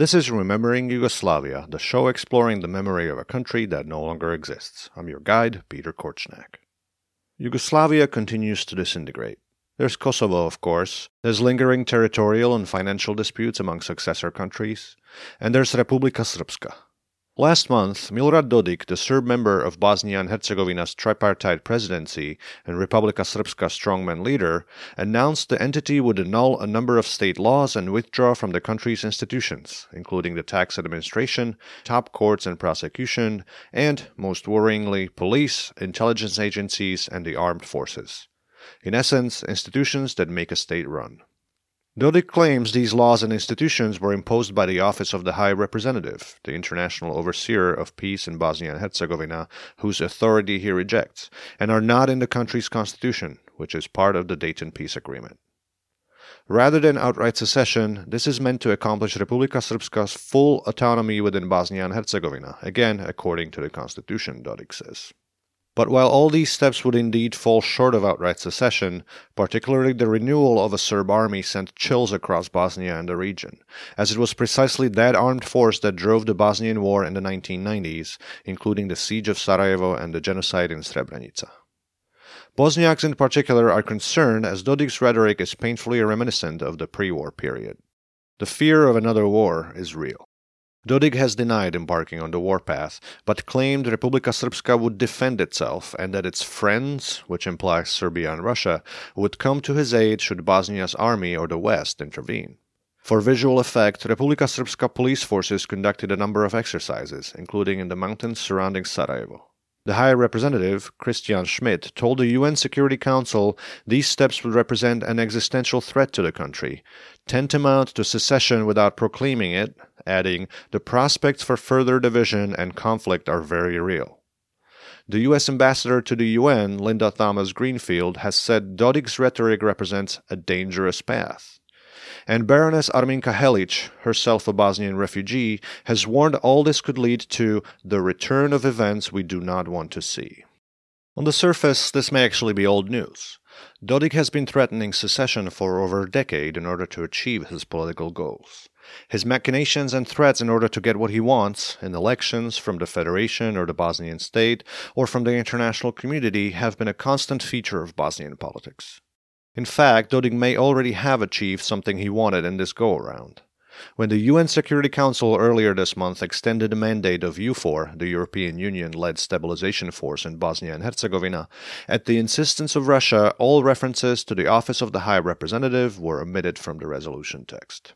This is Remembering Yugoslavia, the show exploring the memory of a country that no longer exists. I'm your guide, Peter Korchnak. Yugoslavia continues to disintegrate. There's Kosovo, of course, there's lingering territorial and financial disputes among successor countries, and there's Republika Srpska, Last month, Milorad Dodik, the Serb member of Bosnia and Herzegovina's tripartite presidency and Republika Srpska strongman leader, announced the entity would annul a number of state laws and withdraw from the country's institutions, including the tax administration, top courts and prosecution, and, most worryingly, police, intelligence agencies, and the armed forces. In essence, institutions that make a state run. Dodik claims these laws and institutions were imposed by the Office of the High Representative, the international overseer of peace in Bosnia and Herzegovina, whose authority he rejects, and are not in the country's constitution, which is part of the Dayton Peace Agreement. Rather than outright secession, this is meant to accomplish Republika Srpska's full autonomy within Bosnia and Herzegovina, again according to the constitution, Dodik says. But while all these steps would indeed fall short of outright secession, particularly the renewal of a Serb army sent chills across Bosnia and the region, as it was precisely that armed force that drove the Bosnian War in the 1990s, including the siege of Sarajevo and the genocide in Srebrenica. Bosniaks in particular are concerned as Dodik's rhetoric is painfully reminiscent of the pre war period. The fear of another war is real. Dodik has denied embarking on the warpath, but claimed Republika Srpska would defend itself and that its friends, which implies Serbia and Russia, would come to his aid should Bosnia's army or the West intervene. For visual effect, Republika Srpska police forces conducted a number of exercises, including in the mountains surrounding Sarajevo. The High Representative, Christian Schmidt, told the UN Security Council these steps would represent an existential threat to the country, tantamount to secession without proclaiming it, adding, The prospects for further division and conflict are very real. The U.S. ambassador to the UN, Linda Thomas Greenfield, has said Dodik's rhetoric represents a dangerous path. And Baroness Arminka Helic, herself a Bosnian refugee, has warned all this could lead to the return of events we do not want to see. On the surface, this may actually be old news. Dodik has been threatening secession for over a decade in order to achieve his political goals. His machinations and threats in order to get what he wants in elections from the Federation or the Bosnian state or from the international community have been a constant feature of Bosnian politics. In fact, Dodik may already have achieved something he wanted in this go around. When the UN Security Council earlier this month extended the mandate of EUFOR, the European Union led stabilization force in Bosnia and Herzegovina, at the insistence of Russia, all references to the Office of the High Representative were omitted from the resolution text.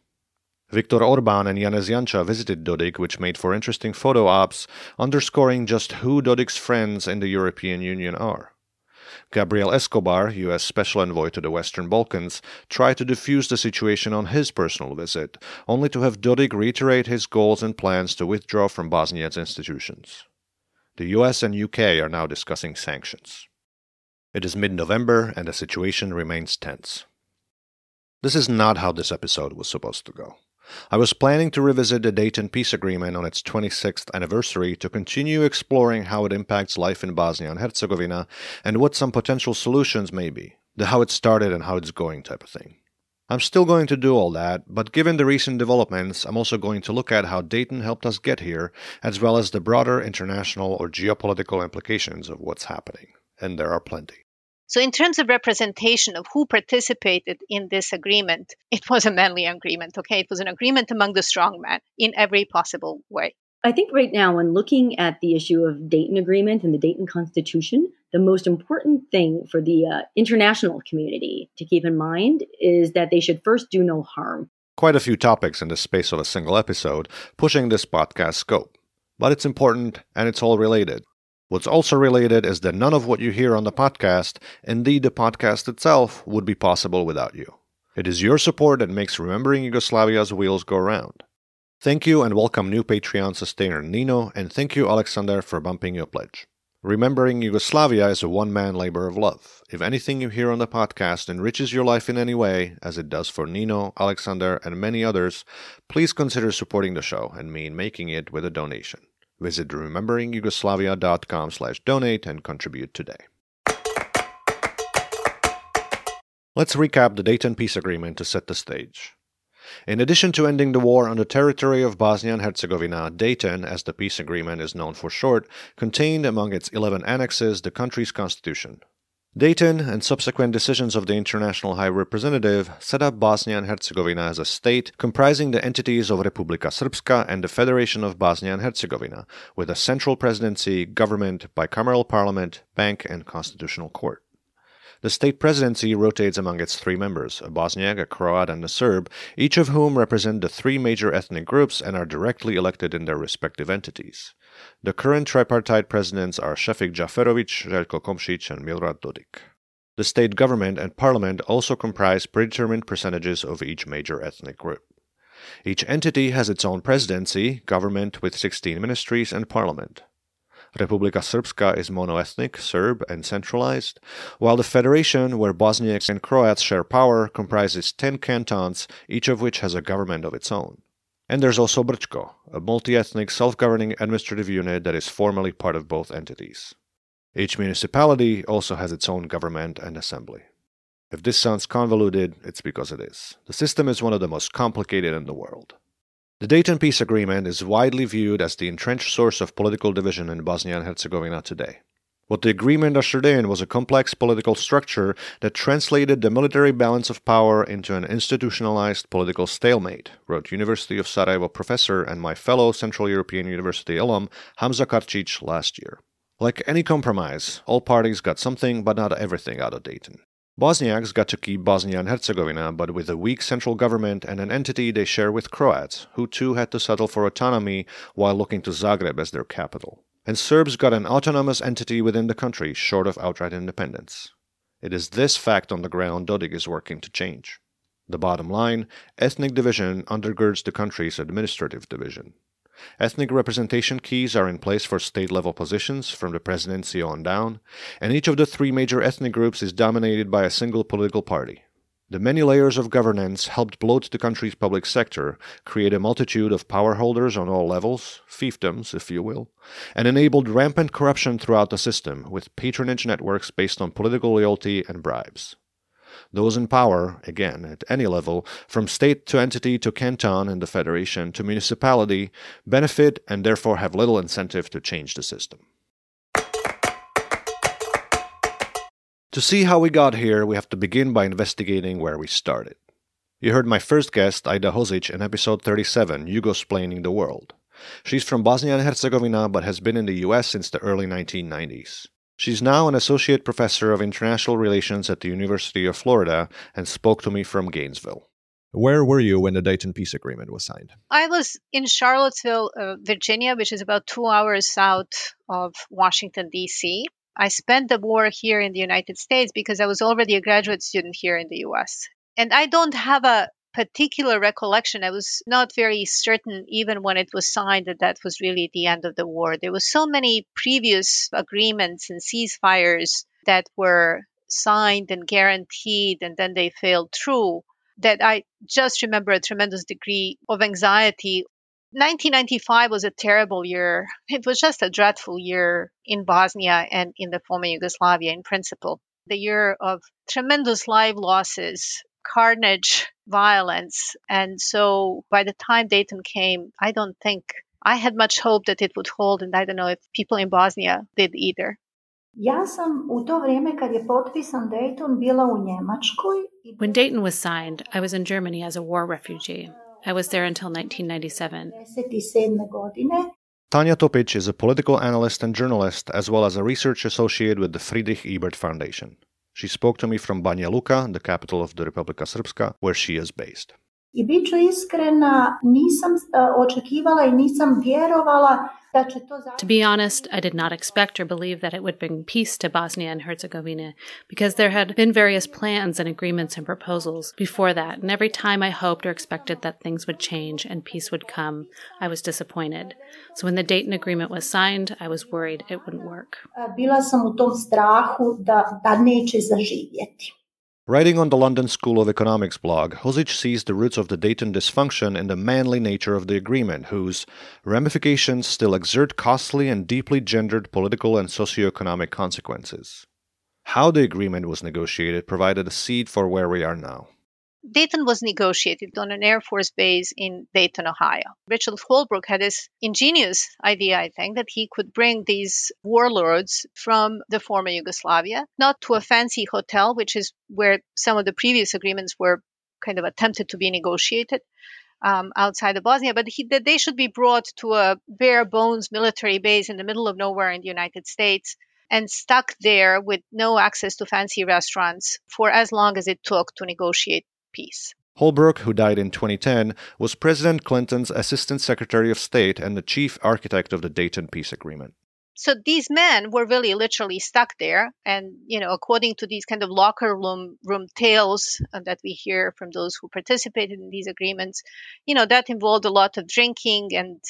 Viktor Orban and Janez Janša visited Dodik, which made for interesting photo ops, underscoring just who Dodik's friends in the European Union are. Gabriel Escobar, U.S. Special Envoy to the Western Balkans, tried to defuse the situation on his personal visit, only to have Dodik reiterate his goals and plans to withdraw from Bosnia's institutions. The US and UK are now discussing sanctions. It is mid November and the situation remains tense. This is not how this episode was supposed to go. I was planning to revisit the Dayton Peace Agreement on its 26th anniversary to continue exploring how it impacts life in Bosnia and Herzegovina and what some potential solutions may be, the how it started and how it's going type of thing. I'm still going to do all that, but given the recent developments, I'm also going to look at how Dayton helped us get here, as well as the broader international or geopolitical implications of what's happening. And there are plenty. So, in terms of representation of who participated in this agreement, it was a manly agreement, okay? It was an agreement among the strong men in every possible way. I think right now, when looking at the issue of Dayton Agreement and the Dayton Constitution, the most important thing for the uh, international community to keep in mind is that they should first do no harm. Quite a few topics in the space of a single episode, pushing this podcast scope. But it's important and it's all related. What's also related is that none of what you hear on the podcast, indeed the podcast itself, would be possible without you. It is your support that makes Remembering Yugoslavia's wheels go round. Thank you and welcome new Patreon sustainer Nino, and thank you, Alexander, for bumping your pledge. Remembering Yugoslavia is a one man labor of love. If anything you hear on the podcast enriches your life in any way, as it does for Nino, Alexander, and many others, please consider supporting the show and me in making it with a donation. Visit rememberingyugoslavia.com slash donate and contribute today. Let's recap the Dayton Peace Agreement to set the stage. In addition to ending the war on the territory of Bosnia and Herzegovina, Dayton, as the peace agreement is known for short, contained among its 11 annexes the country's constitution. Dayton and subsequent decisions of the International High Representative set up Bosnia and Herzegovina as a state comprising the entities of Republika Srpska and the Federation of Bosnia and Herzegovina, with a central presidency, government, bicameral parliament, bank, and constitutional court. The state presidency rotates among its three members a Bosniak, a Croat, and a Serb, each of whom represent the three major ethnic groups and are directly elected in their respective entities. The current tripartite presidents are Šefik Džaferović, Željko Komšić, and Milorad Dodik. The state government and parliament also comprise predetermined percentages of each major ethnic group. Each entity has its own presidency, government with 16 ministries, and parliament. Republika Srpska is monoethnic, Serb, and centralized, while the Federation, where Bosniaks and Croats share power, comprises 10 cantons, each of which has a government of its own. And there's also Brčko, a multi ethnic self governing administrative unit that is formally part of both entities. Each municipality also has its own government and assembly. If this sounds convoluted, it's because it is. The system is one of the most complicated in the world. The Dayton Peace Agreement is widely viewed as the entrenched source of political division in Bosnia and Herzegovina today. What the agreement ushered in was a complex political structure that translated the military balance of power into an institutionalized political stalemate, wrote University of Sarajevo professor and my fellow Central European University alum Hamza Karcic last year. Like any compromise, all parties got something but not everything out of Dayton. Bosniaks got to keep Bosnia and Herzegovina, but with a weak central government and an entity they share with Croats, who too had to settle for autonomy while looking to Zagreb as their capital. And Serbs got an autonomous entity within the country, short of outright independence. It is this fact on the ground Dodik is working to change. The bottom line ethnic division undergirds the country's administrative division. Ethnic representation keys are in place for state level positions from the presidency on down, and each of the three major ethnic groups is dominated by a single political party. The many layers of governance helped bloat the country's public sector, create a multitude of power holders on all levels, fiefdoms, if you will, and enabled rampant corruption throughout the system, with patronage networks based on political loyalty and bribes. Those in power, again, at any level, from state to entity to canton and the federation to municipality, benefit and therefore have little incentive to change the system. To see how we got here, we have to begin by investigating where we started. You heard my first guest, Aida Hozic, in episode 37, Yugosplaining the World. She's from Bosnia and Herzegovina but has been in the US since the early 1990s. She's now an associate professor of international relations at the University of Florida and spoke to me from Gainesville. Where were you when the Dayton Peace Agreement was signed? I was in Charlottesville, uh, Virginia, which is about two hours south of Washington, D.C. I spent the war here in the United States because I was already a graduate student here in the US. And I don't have a particular recollection, I was not very certain, even when it was signed, that that was really the end of the war. There were so many previous agreements and ceasefires that were signed and guaranteed, and then they failed through, that I just remember a tremendous degree of anxiety. 1995 was a terrible year. It was just a dreadful year in Bosnia and in the former Yugoslavia in principle. The year of tremendous life losses, carnage, violence. And so by the time Dayton came, I don't think I had much hope that it would hold, and I don't know if people in Bosnia did either. Ja sam u to vrijeme kad je potpisan Dayton bila u Njemačkoj. When Dayton was signed, I was in Germany as a war refugee. I was there until 1997. Tanya Topic is a political analyst and journalist, as well as a research associate with the Friedrich Ebert Foundation. She spoke to me from Banja Luka, the capital of the Republika Srpska, where she is based. I bit ću iskrena, nisam očekivala i nisam vjerovala To be honest, I did not expect or believe that it would bring peace to Bosnia and Herzegovina because there had been various plans and agreements and proposals before that, and every time I hoped or expected that things would change and peace would come, I was disappointed. So when the Dayton Agreement was signed, I was worried it wouldn't work. Writing on the London School of Economics blog, Hozic sees the roots of the Dayton dysfunction in the manly nature of the agreement, whose ramifications still exert costly and deeply gendered political and socio-economic consequences. How the agreement was negotiated provided a seed for where we are now. Dayton was negotiated on an Air Force base in Dayton, Ohio. Richard Holbrooke had this ingenious idea, I think, that he could bring these warlords from the former Yugoslavia, not to a fancy hotel, which is where some of the previous agreements were kind of attempted to be negotiated, um, outside of Bosnia, but he, that they should be brought to a bare bones military base in the middle of nowhere in the United States and stuck there with no access to fancy restaurants for as long as it took to negotiate peace. Holbrooke, who died in 2010, was President Clinton's Assistant Secretary of State and the chief architect of the Dayton Peace Agreement. So these men were really literally stuck there, and you know, according to these kind of locker room room tales uh, that we hear from those who participated in these agreements, you know, that involved a lot of drinking and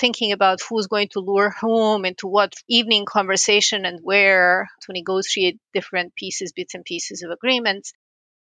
thinking about who's going to lure whom into what evening conversation and where to negotiate different pieces, bits and pieces of agreements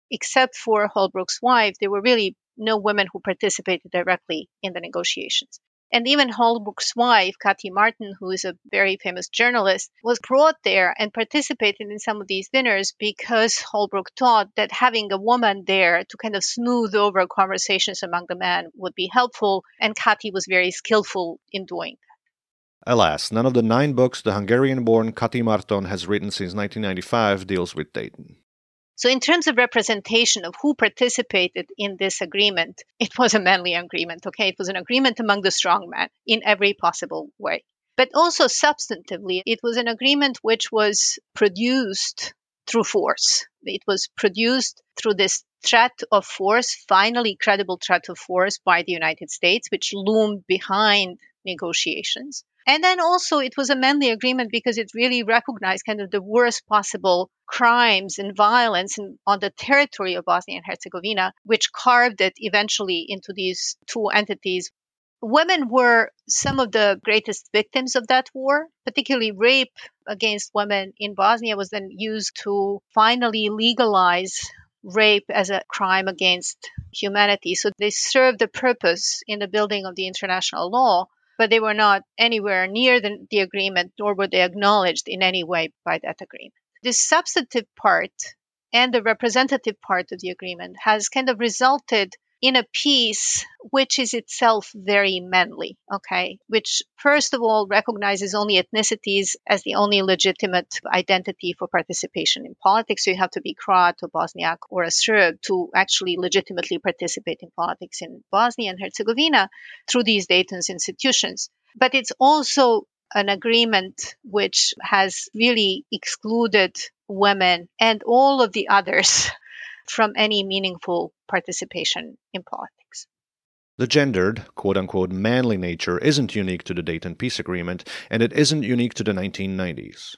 except for Holbrooke's wife, there were really no women who participated directly in the negotiations. And even Holbrooke's wife, Kati Marton, who is a very famous journalist, was brought there and participated in some of these dinners because Holbrooke thought that having a woman there to kind of smooth over conversations among the men would be helpful. And Kati was very skillful in doing that. Alas, none of the nine books the Hungarian born Kati Marton has written since 1995 deals with Dayton. So, in terms of representation of who participated in this agreement, it was a manly agreement. Okay, it was an agreement among the strong men in every possible way. But also substantively, it was an agreement which was produced through force. It was produced through this threat of force, finally credible threat of force by the United States, which loomed behind negotiations. And then also it was a manly agreement because it really recognized kind of the worst possible crimes and violence in, on the territory of Bosnia and Herzegovina, which carved it eventually into these two entities. Women were some of the greatest victims of that war, particularly rape against women in Bosnia was then used to finally legalize rape as a crime against humanity. So they served the purpose in the building of the international law but they were not anywhere near the, the agreement, nor were they acknowledged in any way by that agreement. The substantive part and the representative part of the agreement has kind of resulted in a peace which is itself very manly, okay, which first of all recognizes only ethnicities as the only legitimate identity for participation in politics. So you have to be Croat or Bosniak or a Serb to actually legitimately participate in politics in Bosnia and Herzegovina through these Dayton's institutions. But it's also an agreement which has really excluded women and all of the others from any meaningful participation in politics. The gendered, quote unquote, manly nature isn't unique to the Dayton Peace Agreement, and it isn't unique to the 1990s.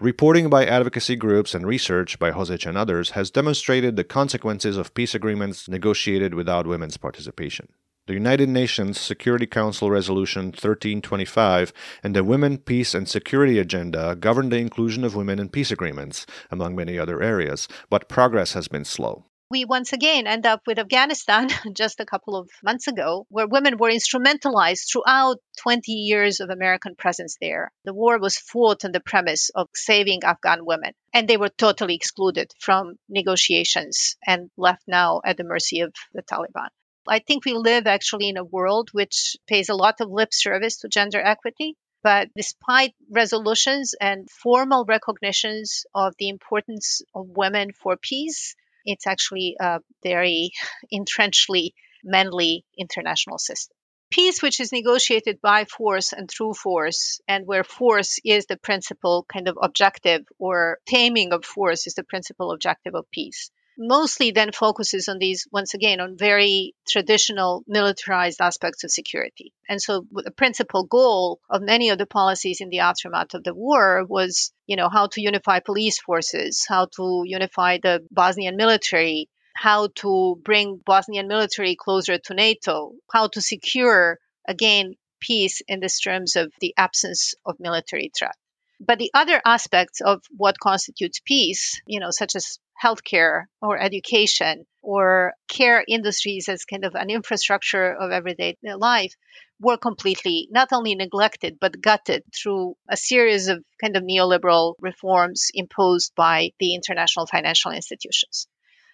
Reporting by advocacy groups and research by Hozic and others has demonstrated the consequences of peace agreements negotiated without women's participation. The United Nations Security Council Resolution 1325 and the Women, Peace and Security Agenda govern the inclusion of women in peace agreements, among many other areas, but progress has been slow we once again end up with Afghanistan just a couple of months ago, where women were instrumentalized throughout 20 years of American presence there. The war was fought on the premise of saving Afghan women, and they were totally excluded from negotiations and left now at the mercy of the Taliban. I think we live actually in a world which pays a lot of lip service to gender equity. But despite resolutions and formal recognitions of the importance of women for peace, it's actually a very entrenchedly manly international system. Peace, which is negotiated by force and through force, and where force is the principal kind of objective, or taming of force is the principal objective of peace mostly then focuses on these, once again, on very traditional militarized aspects of security. And so the principal goal of many of the policies in the aftermath of the war was, you know, how to unify police forces, how to unify the Bosnian military, how to bring Bosnian military closer to NATO, how to secure, again, peace in this terms of the absence of military threat. But the other aspects of what constitutes peace, you know, such as healthcare or education or care industries as kind of an infrastructure of everyday life were completely not only neglected but gutted through a series of kind of neoliberal reforms imposed by the international financial institutions.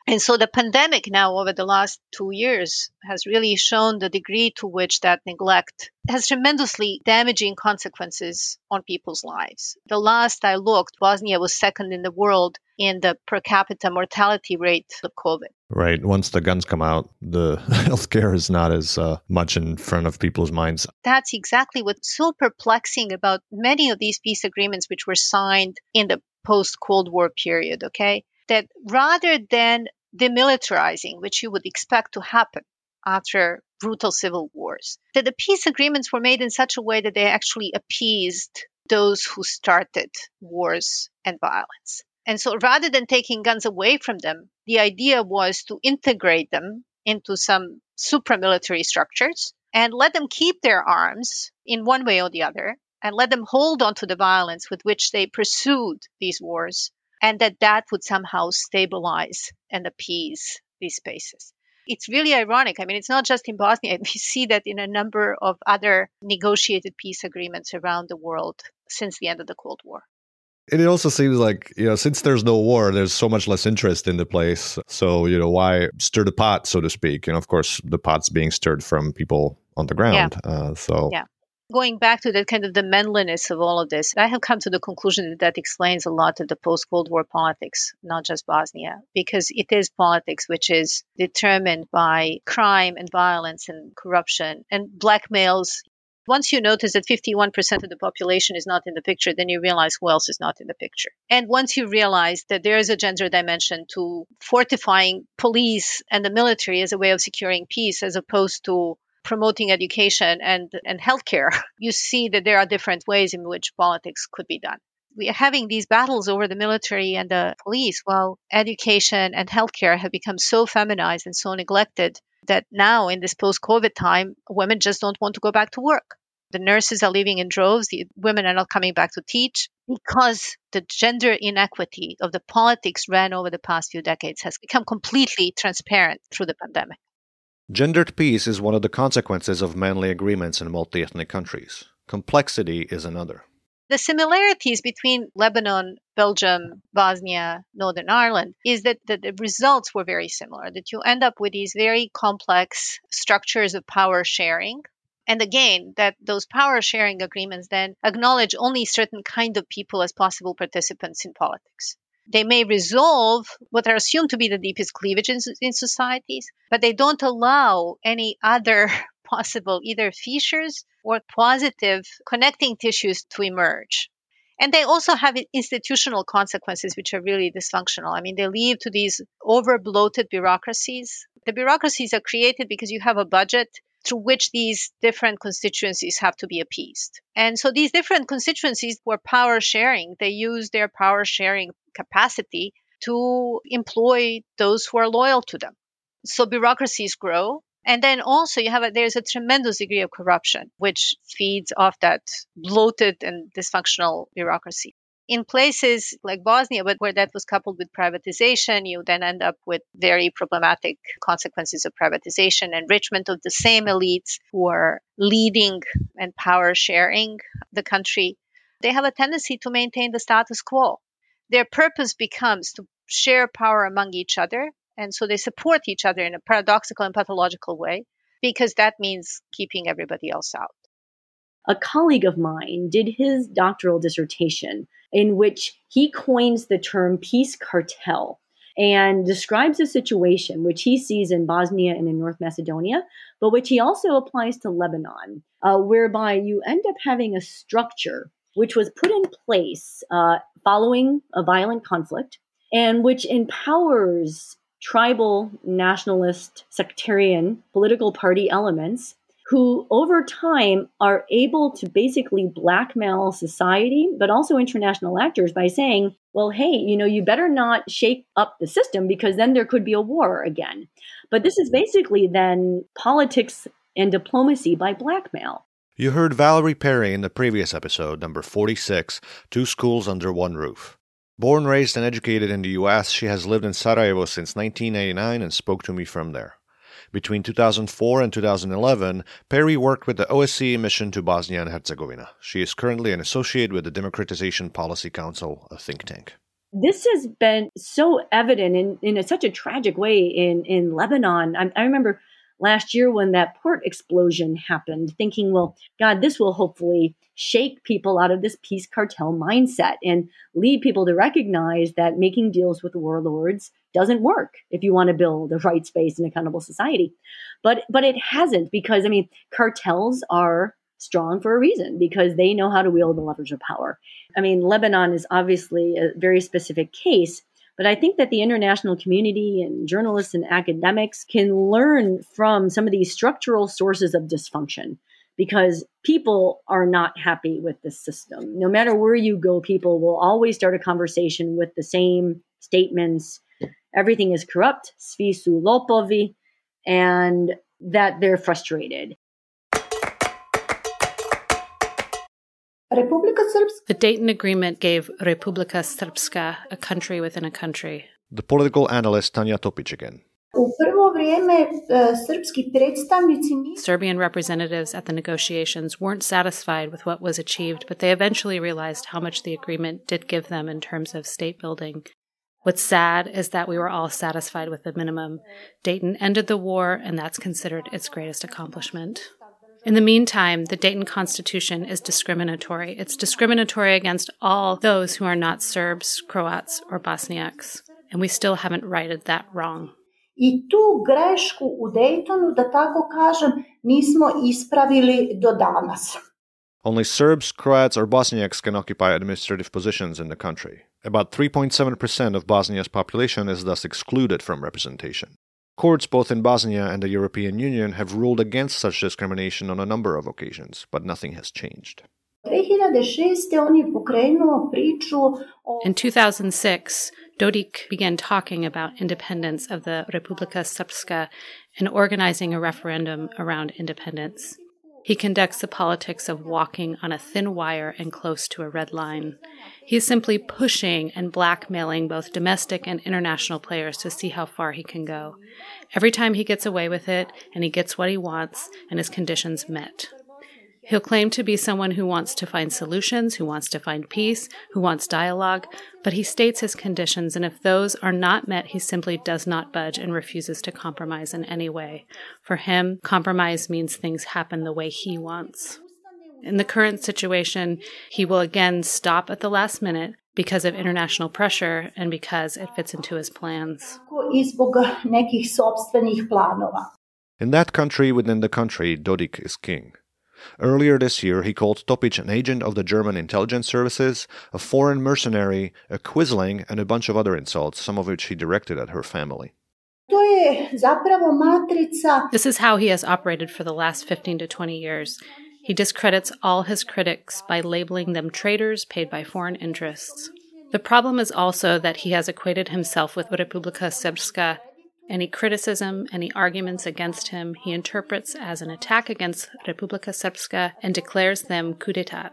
And so the pandemic now over the last two years has really shown the degree to which that neglect has tremendously damaging consequences on people's lives. The last I looked, Bosnia was second in the world in the per capita mortality rate of COVID. Right. Once the guns come out, the healthcare is not as uh, much in front of people's minds. That's exactly what's so perplexing about many of these peace agreements, which were signed in the post Cold War period. Okay. That rather than demilitarizing, which you would expect to happen after brutal civil wars, that the peace agreements were made in such a way that they actually appeased those who started wars and violence. And so rather than taking guns away from them, the idea was to integrate them into some supramilitary structures and let them keep their arms in one way or the other and let them hold on to the violence with which they pursued these wars and that that would somehow stabilize and appease these spaces. It's really ironic. I mean, it's not just in Bosnia. We see that in a number of other negotiated peace agreements around the world since the end of the Cold War. And it also seems like, you know, since there's no war, there's so much less interest in the place. So, you know, why stir the pot, so to speak? And of course, the pot's being stirred from people on the ground. Yeah. Uh, so, yeah going back to the kind of the manliness of all of this, I have come to the conclusion that that explains a lot of the post Cold War politics, not just Bosnia, because it is politics which is determined by crime and violence and corruption and blackmails. Once you notice that 51% of the population is not in the picture, then you realize who else is not in the picture. And once you realize that there is a gender dimension to fortifying police and the military as a way of securing peace, as opposed to promoting education and, and healthcare, you see that there are different ways in which politics could be done. We are having these battles over the military and the police while education and healthcare have become so feminized and so neglected that now in this post COVID time, women just don't want to go back to work. The nurses are leaving in droves. The women are not coming back to teach because the gender inequity of the politics ran over the past few decades has become completely transparent through the pandemic. Gendered peace is one of the consequences of manly agreements in multi ethnic countries. Complexity is another. The similarities between Lebanon, Belgium, Bosnia, Northern Ireland is that the, the, results were very similar, that you end up with these very complex structures of power sharing. And again, that those power sharing agreements then acknowledge only certain kind of people as possible participants in politics. They may resolve what are assumed to be the deepest cleavages in, in societies, but they don't allow any other possible either fissures or positive connecting tissues to emerge. And they also have institutional consequences, which are really dysfunctional. I mean, they lead to these over bloated bureaucracies. The bureaucracies are created because you have a budget through which these different constituencies have to be appeased. And so these different constituencies were power sharing. They use their power sharing capacity to employ those who are loyal to them. So bureaucracies grow. And then also you have a, there's a tremendous degree of corruption, which feeds off that bloated and dysfunctional bureaucracy in places like Bosnia, but where that was coupled with privatization, you then end up with very problematic consequences of privatization, enrichment of the same elites who are leading and power sharing the country. They have a tendency to maintain the status quo. Their purpose becomes to share power among each other, and so they support each other in a paradoxical and pathological way because that means keeping everybody else out. A colleague of mine did his doctoral dissertation in which he coins the term peace cartel and describes a situation which he sees in Bosnia and in North Macedonia, but which he also applies to Lebanon, uh, whereby you end up having a structure which was put in place uh, following a violent conflict and which empowers tribal, nationalist, sectarian political party elements who over time are able to basically blackmail society, but also international actors by saying, well, hey, you know, you better not shake up the system because then there could be a war again. But this is mm-hmm. basically then politics and diplomacy by blackmail. You heard Valery Perry in the previous episode, number 46 Two Schools Under One Roof. Born, raised, and educated in the US, she has lived in Sarajevo since 1989 and spoke to me from there. Between 2004 and 2011, Perry worked with the OSCE mission to Bosnia and Herzegovina. She is currently an associate with the Democratization Policy Council, a think tank. This has been so evident in, in a, such a tragic way in, in Lebanon. I, I remember last year when that port explosion happened, thinking, well, God, this will hopefully shake people out of this peace cartel mindset and lead people to recognize that making deals with warlords doesn't work if you want to build a rights based and accountable society. But but it hasn't because I mean cartels are strong for a reason because they know how to wield the leverage of power. I mean, Lebanon is obviously a very specific case, but I think that the international community and journalists and academics can learn from some of these structural sources of dysfunction because people are not happy with the system. No matter where you go, people will always start a conversation with the same statements. Everything is corrupt, svi su lopovi, and that they're frustrated. The Dayton Agreement gave Republika Srpska a country within a country. The political analyst Tanya Topic again. U prvo vrijeme srpski predstavnici Serbian representatives at the negotiations weren't satisfied with what was achieved, but they eventually realized how much the agreement did give them in terms of state building. What's sad is that we were all satisfied with the minimum. Dayton ended the war, and that's considered its greatest accomplishment. In the meantime, the Dayton Constitution is discriminatory. It's discriminatory against all those who are not Serbs, Croats, or Bosniaks. And we still haven't righted that wrong. I tu grešku u Daytonu, da tako kažem, nismo ispravili do danas. Only Serbs, Croats, or Bosniaks can occupy administrative positions in the country. About 3.7% of Bosnia's population is thus excluded from representation. Courts both in Bosnia and the European Union have ruled against such discrimination on a number of occasions, but nothing has changed. In 2006, Dodik began talking about independence of the Republika Srpska and organizing a referendum around independence. He conducts the politics of walking on a thin wire and close to a red line. He is simply pushing and blackmailing both domestic and international players to see how far he can go. Every time he gets away with it, and he gets what he wants, and his conditions met. He'll claim to be someone who wants to find solutions, who wants to find peace, who wants dialogue, but he states his conditions, and if those are not met, he simply does not budge and refuses to compromise in any way. For him, compromise means things happen the way he wants. In the current situation, he will again stop at the last minute because of international pressure and because it fits into his plans. In that country within the country, Dodik is king. Earlier this year, he called Topic an agent of the German intelligence services, a foreign mercenary, a quisling, and a bunch of other insults, some of which he directed at her family. This is how he has operated for the last 15 to 20 years. He discredits all his critics by labeling them traitors paid by foreign interests. The problem is also that he has equated himself with Republika Srpska any criticism, any arguments against him, he interprets as an attack against Republika Srpska and declares them coup d'etat.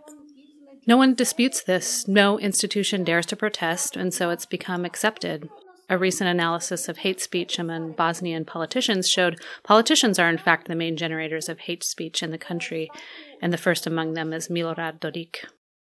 No one disputes this, no institution dares to protest, and so it's become accepted. A recent analysis of hate speech among Bosnian politicians showed politicians are in fact the main generators of hate speech in the country, and the first among them is Milorad Dodik.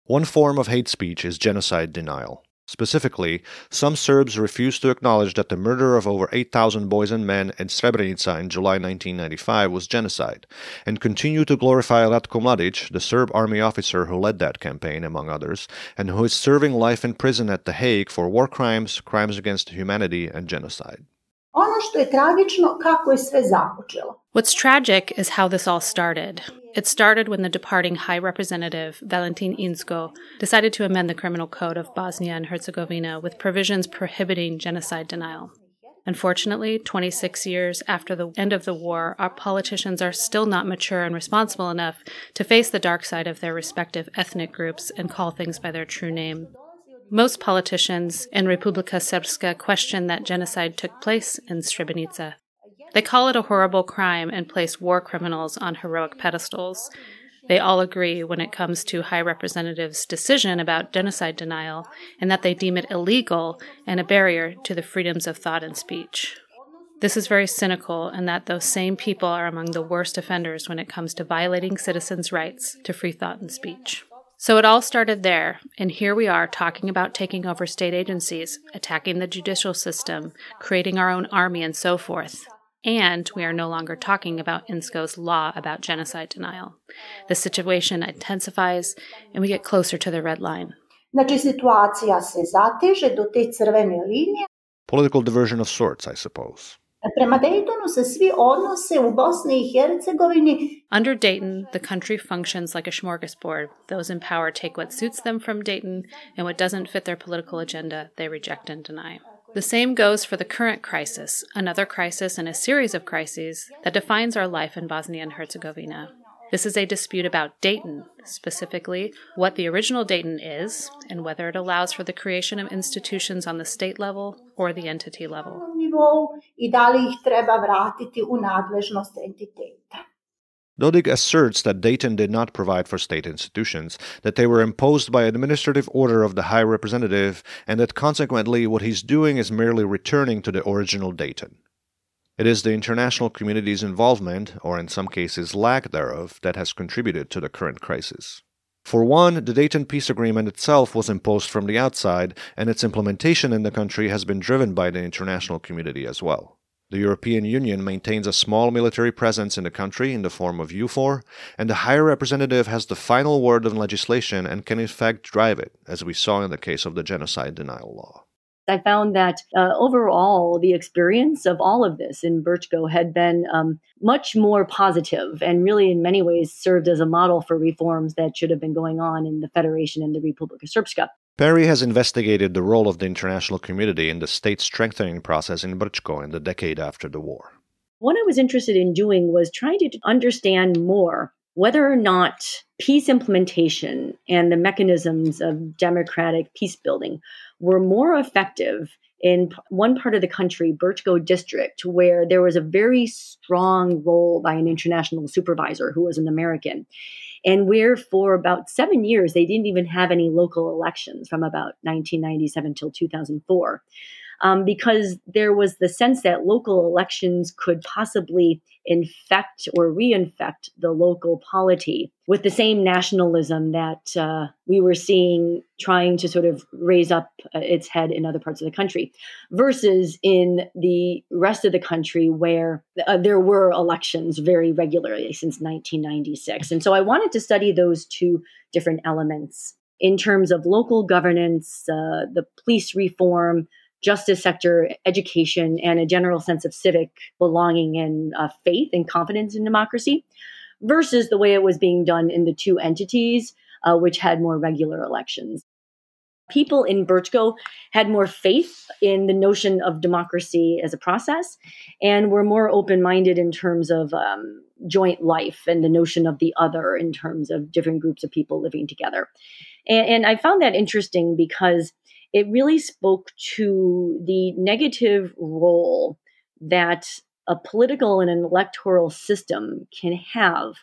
One form of hate speech is genocide denial. Specifically, some Serbs refuse to acknowledge that the murder of over 8,000 boys and men in Srebrenica in July 1995 was genocide, and continue to glorify Ratko Mladic, the Serb army officer who led that campaign, among others, and who is serving life in prison at The Hague for war crimes, crimes against humanity, and genocide. What's tragic is how this all started. It started when the departing High Representative, Valentin Inzko, decided to amend the Criminal Code of Bosnia and Herzegovina with provisions prohibiting genocide denial. Unfortunately, 26 years after the end of the war, our politicians are still not mature and responsible enough to face the dark side of their respective ethnic groups and call things by their true name. Most politicians in Republika Srpska question that genocide took place in Srebrenica. They call it a horrible crime and place war criminals on heroic pedestals. They all agree when it comes to High Representative's decision about genocide denial and that they deem it illegal and a barrier to the freedoms of thought and speech. This is very cynical, and that those same people are among the worst offenders when it comes to violating citizens' rights to free thought and speech. So it all started there, and here we are talking about taking over state agencies, attacking the judicial system, creating our own army, and so forth. And we are no longer talking about Inzko's law about genocide denial. The situation intensifies, and we get closer to the red line. Znači, situacija se zateže do te crvene linije. Political diversion of sorts, I suppose. Prema Daytonu se svi odnose u Bosni i Hercegovini. Under Dayton, the country functions like a smorgasbord. Those in power take what suits them from Dayton, and what doesn't fit their political agenda, they reject and deny. The same goes for the current crisis, another crisis in a series of crises that defines our life in Bosnia and Herzegovina. This is a dispute about Dayton, specifically what the original Dayton is and whether it allows for the creation of institutions on the state level or the entity level. Dodik asserts that Dayton did not provide for state institutions, that they were imposed by administrative order of the High Representative, and that consequently what he's doing is merely returning to the original Dayton. It is the international community's involvement, or in some cases lack thereof, that has contributed to the current crisis. For one, the Dayton Peace Agreement itself was imposed from the outside, and its implementation in the country has been driven by the international community as well. The European Union maintains a small military presence in the country in the form of EUFOR, and the High Representative has the final word on legislation and can in fact drive it, as we saw in the case of the genocide denial law. I found that uh, overall, the experience of all of this in Brčko had been um, much more positive and really, in many ways, served as a model for reforms that should have been going on in the Federation and the Republika Srpska. Perry has investigated the role of the international community in the state strengthening process in Brčko in the decade after the war. What I was interested in doing was trying to understand more whether or not peace implementation and the mechanisms of democratic peace building were more effective in one part of the country, Brčko district, where there was a very strong role by an international supervisor who was an American. And where for about seven years, they didn't even have any local elections from about 1997 till 2004 um, because there was the sense that local elections could possibly infect or reinfect the local polity with the same nationalism that uh, we were seeing trying to sort of raise up uh, its head in other parts of the country, versus in the rest of the country where uh, there were elections very regularly since 1996. And so I wanted to study those two different elements in terms of local governance, uh, the police reform, justice sector, education, and a general sense of civic belonging and uh, faith and confidence in democracy, versus the way it was being done in the two entities, uh, which had more regular elections. People in Brčko had more faith in the notion of democracy as a process and were more open minded in terms of um, joint life and the notion of the other in terms of different groups of people living together. And, and I found that interesting because it really spoke to the negative role that a political and an electoral system can have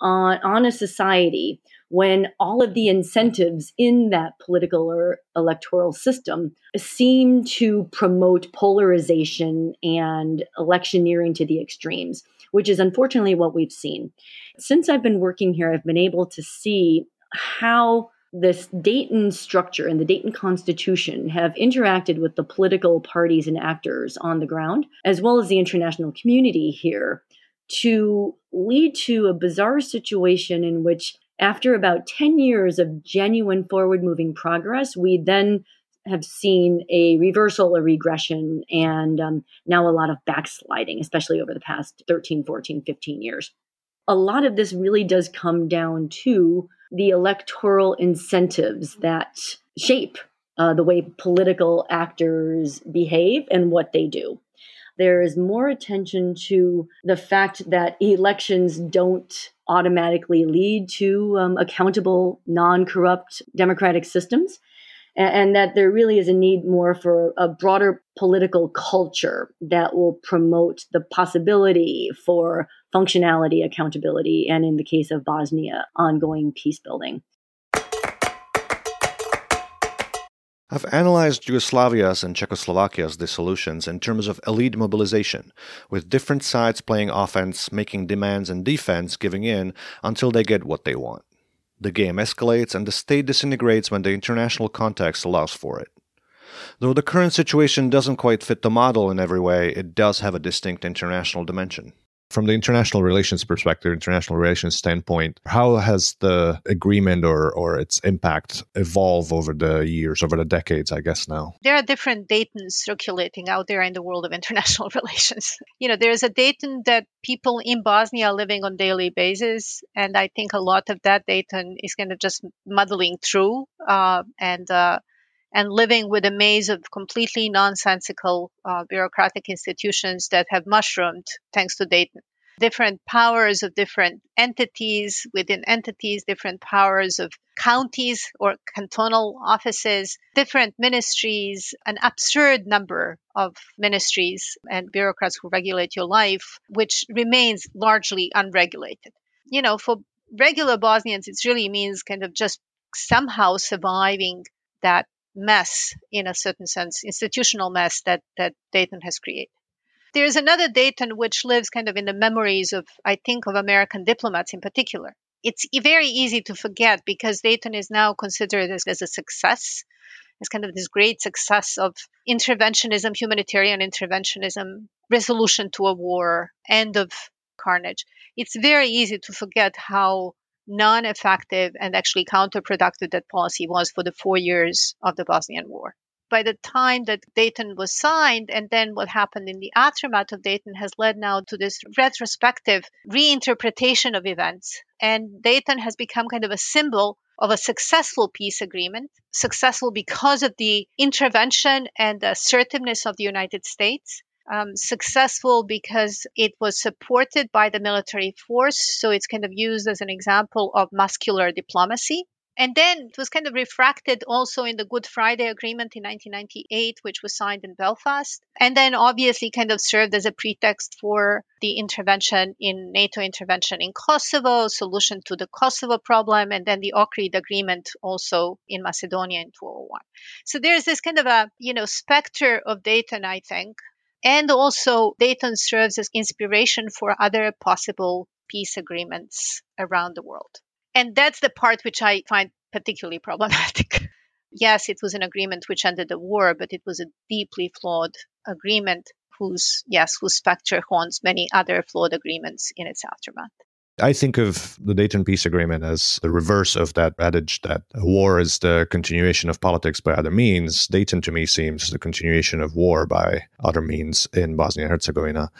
on, on a society when all of the incentives in that political or electoral system seem to promote polarization and electioneering to the extremes, which is unfortunately what we've seen. Since I've been working here, I've been able to see how this Dayton structure and the Dayton Constitution have interacted with the political parties and actors on the ground, as well as the international community here, to lead to a bizarre situation in which, after about 10 years of genuine forward moving progress, we then have seen a reversal, a regression, and um, now a lot of backsliding, especially over the past 13, 14, 15 years. A lot of this really does come down to the electoral incentives that shape uh, the way political actors behave and what they do. There is more attention to the fact that elections don't automatically lead to um, accountable, non corrupt democratic systems and, that there really is a need more for a broader political culture that will promote the possibility for functionality, accountability, and in the case of Bosnia, ongoing peace building. I've analyzed Yugoslavia's and Czechoslovakia's dissolutions in terms of elite mobilization, with different sides playing offense, making demands, and defense giving in until they get what they want. The game escalates and the state disintegrates when the international context allows for it. Though the current situation doesn't quite fit the model in every way, it does have a distinct international dimension from the international relations perspective, international relations standpoint, how has the agreement or, or its impact evolved over the years, over the decades, I guess now? There are different Daytons circulating out there in the world of international relations. You know, there's a Dayton that people in Bosnia are living on daily basis. And I think a lot of that Dayton is kind of just muddling through uh, and uh, and living with a maze of completely nonsensical uh, bureaucratic institutions that have mushroomed thanks to Dayton. Different powers of different entities within entities, different powers of counties or cantonal offices, different ministries, an absurd number of ministries and bureaucrats who regulate your life, which remains largely unregulated. You know, for regular Bosnians, it really means kind of just somehow surviving that mess in a certain sense, institutional mess that, that Dayton has created. There's another Dayton which lives kind of in the memories of, I think, of American diplomats in particular. It's very easy to forget because Dayton is now considered as, as a success, as kind of this great success of interventionism, humanitarian interventionism, resolution to a war, end of carnage. It's very easy to forget how non effective and actually counterproductive that policy was for the four years of the Bosnian War. By the time that Dayton was signed, and then what happened in the aftermath of Dayton has led now to this retrospective reinterpretation of events. And Dayton has become kind of a symbol of a successful peace agreement, successful because of the intervention and assertiveness of the United States, um, successful because it was supported by the military force. So it's kind of used as an example of muscular diplomacy. And then it was kind of refracted also in the Good Friday Agreement in 1998, which was signed in Belfast. And then obviously kind of served as a pretext for the intervention in NATO intervention in Kosovo, solution to the Kosovo problem, and then the Ohrid Agreement also in Macedonia in 2001. So there's this kind of a, you know, specter of Dayton, I think, and also, Dayton serves as inspiration for other possible peace agreements around the world. And that's the part which I find particularly problematic. yes, it was an agreement which ended the war, but it was a deeply flawed agreement whose, yes, whose specter haunts many other flawed agreements in its aftermath. I think of the Dayton Peace Agreement as the reverse of that adage that war is the continuation of politics by other means. Dayton to me seems the continuation of war by other means in Bosnia and Herzegovina.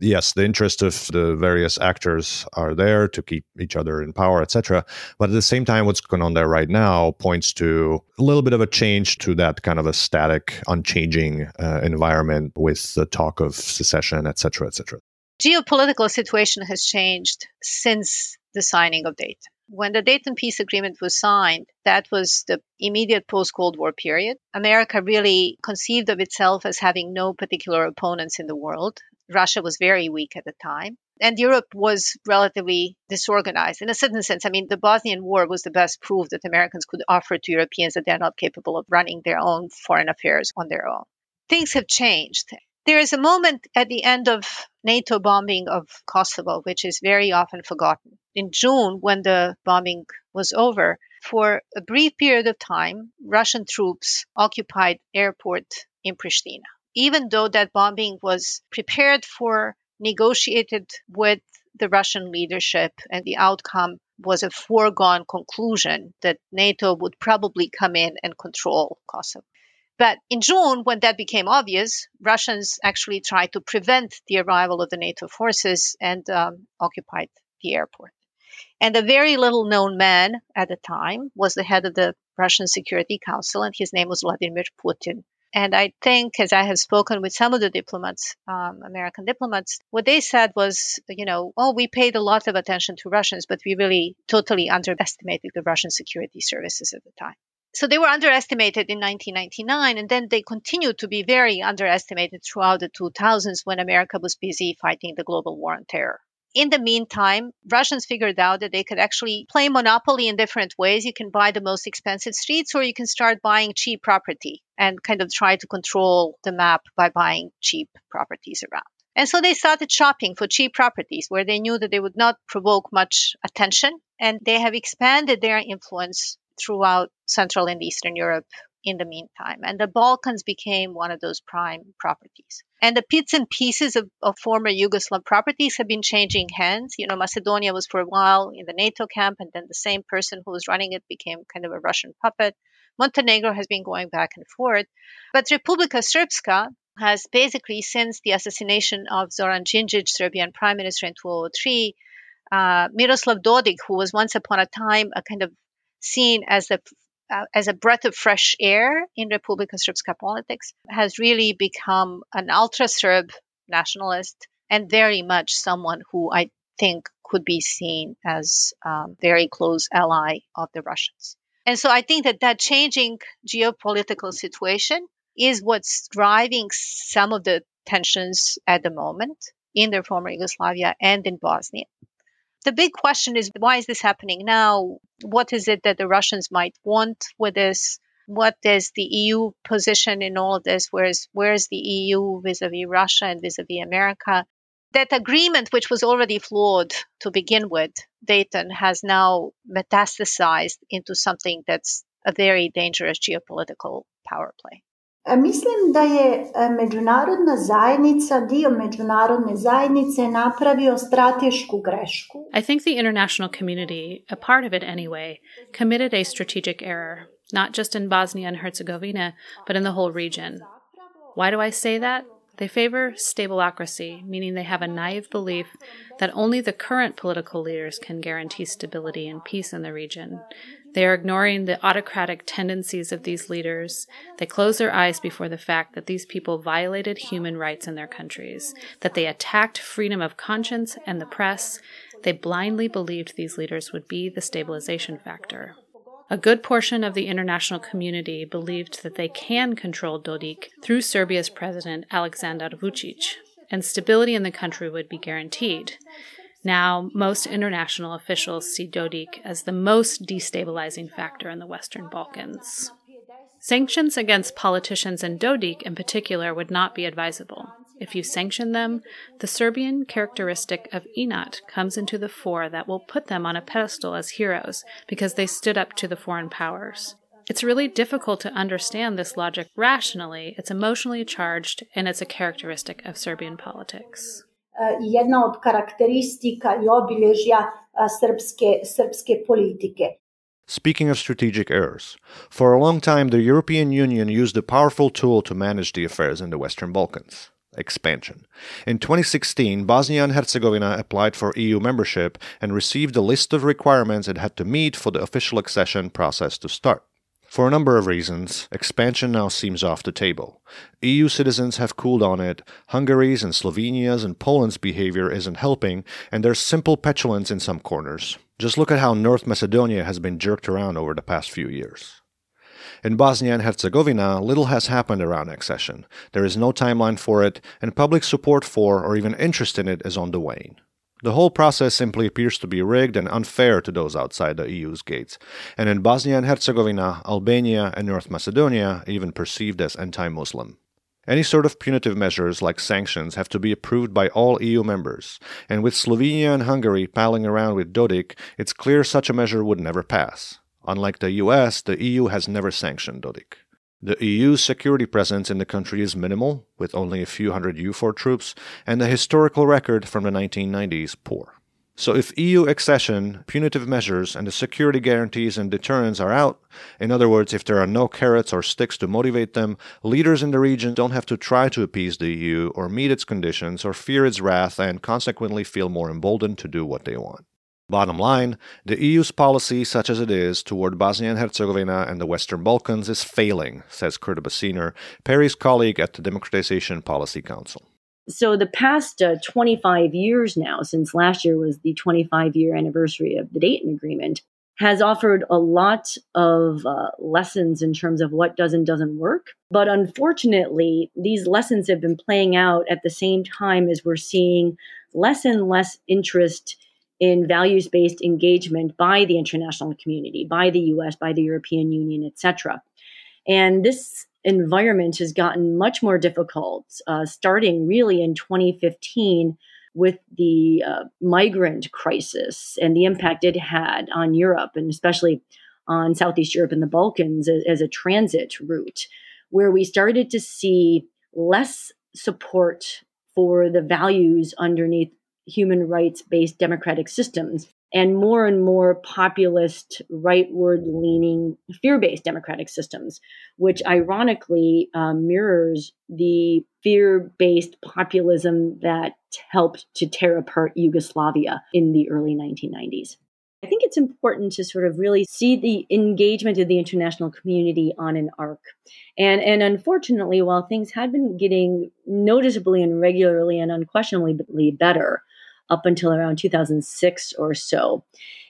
Yes, the interest of the various actors are there to keep each other in power, etc. But at the same time, what's going on there right now points to a little bit of a change to that kind of a static, unchanging uh, environment with the talk of secession, etc., etc geopolitical situation has changed since the signing of Dayton. When the Dayton Peace Agreement was signed, that was the immediate post Cold War period. America really conceived of itself as having no particular opponents in the world. Russia was very weak at the time. And Europe was relatively disorganized in a certain sense. I mean, the Bosnian War was the best proof that Americans could offer to Europeans that they're not capable of running their own foreign affairs on their own. Things have changed. There is a moment at the end of NATO bombing of Kosovo, which is very often forgotten. In June, when the bombing was over, for a brief period of time, Russian troops occupied airport in Pristina. Even though that bombing was prepared for, negotiated with the Russian leadership, and the outcome was a foregone conclusion that NATO would probably come in and control Kosovo. But in June, when that became obvious, Russians actually tried to prevent the arrival of the NATO forces and um, occupied the airport. And a very little known man at the time was the head of the Russian Security Council, and his name was Vladimir Putin. And I think, as I have spoken with some of the diplomats, um, American diplomats, what they said was, you know, oh, we paid a lot of attention to Russians, but we really totally underestimated the Russian security services at the time. So they were underestimated in 1999, and then they continued to be very underestimated throughout the 2000s when America was busy fighting the global war on terror. In the meantime, Russians figured out that they could actually play monopoly in different ways. You can buy the most expensive streets, or you can start buying cheap property and kind of try to control the map by buying cheap properties around. And so they started shopping for cheap properties where they knew that they would not provoke much attention And they have expanded their influence throughout Central and Eastern Europe in the meantime. And the Balkans became one of those prime properties. And the bits and pieces of, of, former Yugoslav properties have been changing hands. You know, Macedonia was for a while in the NATO camp, and then the same person who was running it became kind of a Russian puppet. Montenegro has been going back and forth. But Republika Srpska has basically, since the assassination of Zoran Djindjic, Serbian prime minister in 2003, uh, Miroslav Dodik, who was once upon a time a kind of seen as the uh, as a breath of fresh air in Republika Srpska politics, has really become an ultra Serb nationalist and very much someone who I think could be seen as a um, very close ally of the Russians. And so I think that that changing geopolitical situation is what's driving some of the tensions at the moment in the former Yugoslavia and in Bosnia. The big question is why is this happening now? What is it that the Russians might want with this? What is the EU position in all of this? Where's where's the EU vis-a-vis Russia and vis-a-vis America? That agreement, which was already flawed to begin with, Dayton, has now metastasized into something that's a very dangerous geopolitical power play. Mislim da je međunarodna zajednica, dio međunarodne zajednice napravio stratešku grešku. I think the international community, a part of it anyway, committed a strategic error, not just in Bosnia and Herzegovina, but in the whole region. Why do I say that? They favor stabilitocracy, meaning they have a naive belief that only the current political leaders can guarantee stability and peace in the region. They are ignoring the autocratic tendencies of these leaders. They close their eyes before the fact that these people violated human rights in their countries, that they attacked freedom of conscience and the press. They blindly believed these leaders would be the stabilization factor. A good portion of the international community believed that they can control Dodik through Serbia's president Aleksandar Vucic, and stability in the country would be guaranteed. Now, most international officials see Dodik as the most destabilizing factor in the Western Balkans. Sanctions against politicians and Dodik in particular would not be advisable. If you sanction them, the Serbian characteristic of Inat comes into the fore that will put them on a pedestal as heroes because they stood up to the foreign powers. It's really difficult to understand this logic rationally. It's emotionally charged, and it's a characteristic of Serbian politics. Jedna od karakteristika i obilježja srpske, srpske politike. Speaking of strategic errors, for a long time the European Union used a powerful tool to manage the affairs in the Western Balkans expansion. In 2016, Bosnia and Herzegovina applied for EU membership and received a list of requirements it had to meet for the official accession process to start. For a number of reasons, expansion now seems off the table. EU citizens have cooled on it, Hungary's and Slovenia's and Poland's behavior isn't helping, and there's simple petulance in some corners. Just look at how North Macedonia has been jerked around over the past few years. In Bosnia and Herzegovina, little has happened around accession. There is no timeline for it, and public support for or even interest in it is on the wane. The whole process simply appears to be rigged and unfair to those outside the EU's gates, and in Bosnia and Herzegovina, Albania, and North Macedonia, even perceived as anti Muslim. Any sort of punitive measures like sanctions have to be approved by all EU members, and with Slovenia and Hungary palling around with Dodik, it's clear such a measure would never pass. Unlike the US, the EU has never sanctioned Dodik. The EU's security presence in the country is minimal, with only a few hundred EUFOR troops, and the historical record from the 1990s poor. So if EU accession, punitive measures, and the security guarantees and deterrents are out, in other words, if there are no carrots or sticks to motivate them, leaders in the region don't have to try to appease the EU or meet its conditions or fear its wrath and consequently feel more emboldened to do what they want. Bottom line, the EU's policy, such as it is, toward Bosnia and Herzegovina and the Western Balkans is failing, says Kurt Bassuener, Perry's colleague at the Democratization Policy Council. So, the past uh, 25 years now, since last year was the 25 year anniversary of the Dayton Agreement, has offered a lot of uh, lessons in terms of what does and doesn't work. But unfortunately, these lessons have been playing out at the same time as we're seeing less and less interest in values based engagement by the international community, by the US, by the European Union, etc. And this environment has gotten much more difficult, uh, starting really in 2015 with the uh, migrant crisis and the impact it had on Europe and especially on Southeast Europe and the Balkans as, as a transit route, where we started to see less support for the values underneath human rights based democratic systems and more and more populist, rightward leaning, fear based democratic systems, which ironically um, mirrors the fear based populism that helped to tear apart Yugoslavia in the early 1990s. I think it's important to sort of really see the engagement of the international community on an arc. And, and unfortunately, while things had been getting noticeably and regularly and unquestionably better up until around 2006 or so,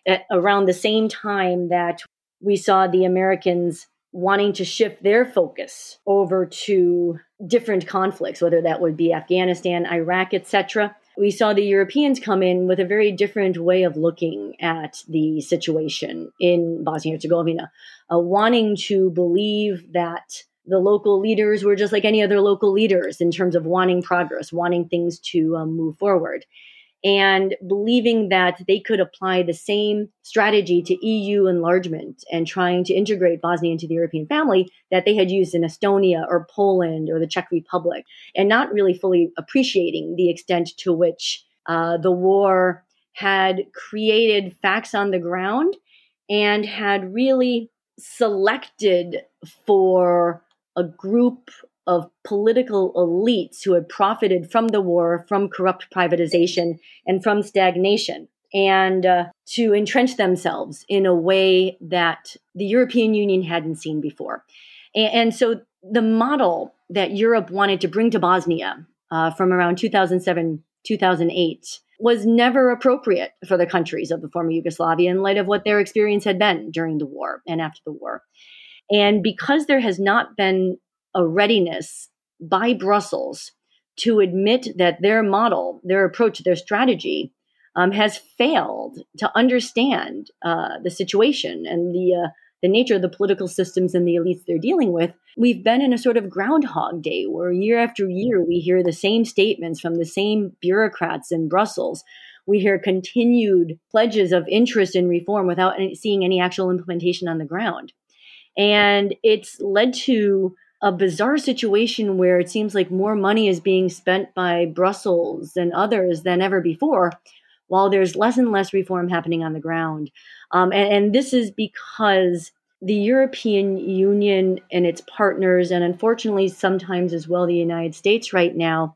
at around the same time that we saw the Americans wanting to shift their focus over to different conflicts, whether that would be Afghanistan, Iraq, etc we saw the Europeans come in with a very different way of looking at the situation in Bosnia Herzegovina, uh, wanting to believe that the local leaders were just like any other local leaders in terms of wanting progress, wanting things to um, move forward and believing that they could apply the same strategy to EU enlargement and trying to integrate Bosnia into the European family that they had used in Estonia or Poland or the Czech Republic, and not really fully appreciating the extent to which uh, the war had created facts on the ground and had really selected for a group of political elites who had profited from the war, from corrupt privatization, and from stagnation, and uh, to entrench themselves in a way that the European Union hadn't seen before. And, and so the model that Europe wanted to bring to Bosnia uh, from around 2007, 2008 was never appropriate for the countries of the former Yugoslavia in light of what their experience had been during the war and after the war. And because there has not been a readiness by Brussels to admit that their model, their approach, their strategy um, has failed to understand uh, the situation and the uh, the nature of the political systems and the elites they're dealing with. We've been in a sort of groundhog day where year after year we hear the same statements from the same bureaucrats in Brussels. We hear continued pledges of interest in reform without any, seeing any actual implementation on the ground. And it's led to a bizarre situation where it seems like more money is being spent by Brussels and others than ever before, while there's less and less reform happening on the ground. Um, and, and this is because the European Union and its partners, and unfortunately sometimes as well the United States right now,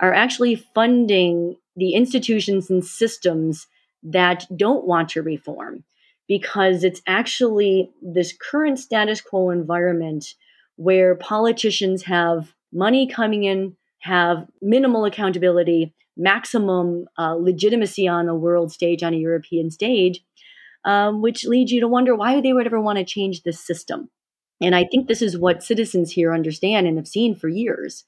are actually funding the institutions and systems that don't want to reform because it's actually this current status quo environment where politicians have money coming in, have minimal accountability, maximum uh, legitimacy on the world stage, on a European stage, um, which leads you to wonder why they would ever want to change this system. And I think this is what citizens here understand and have seen for years.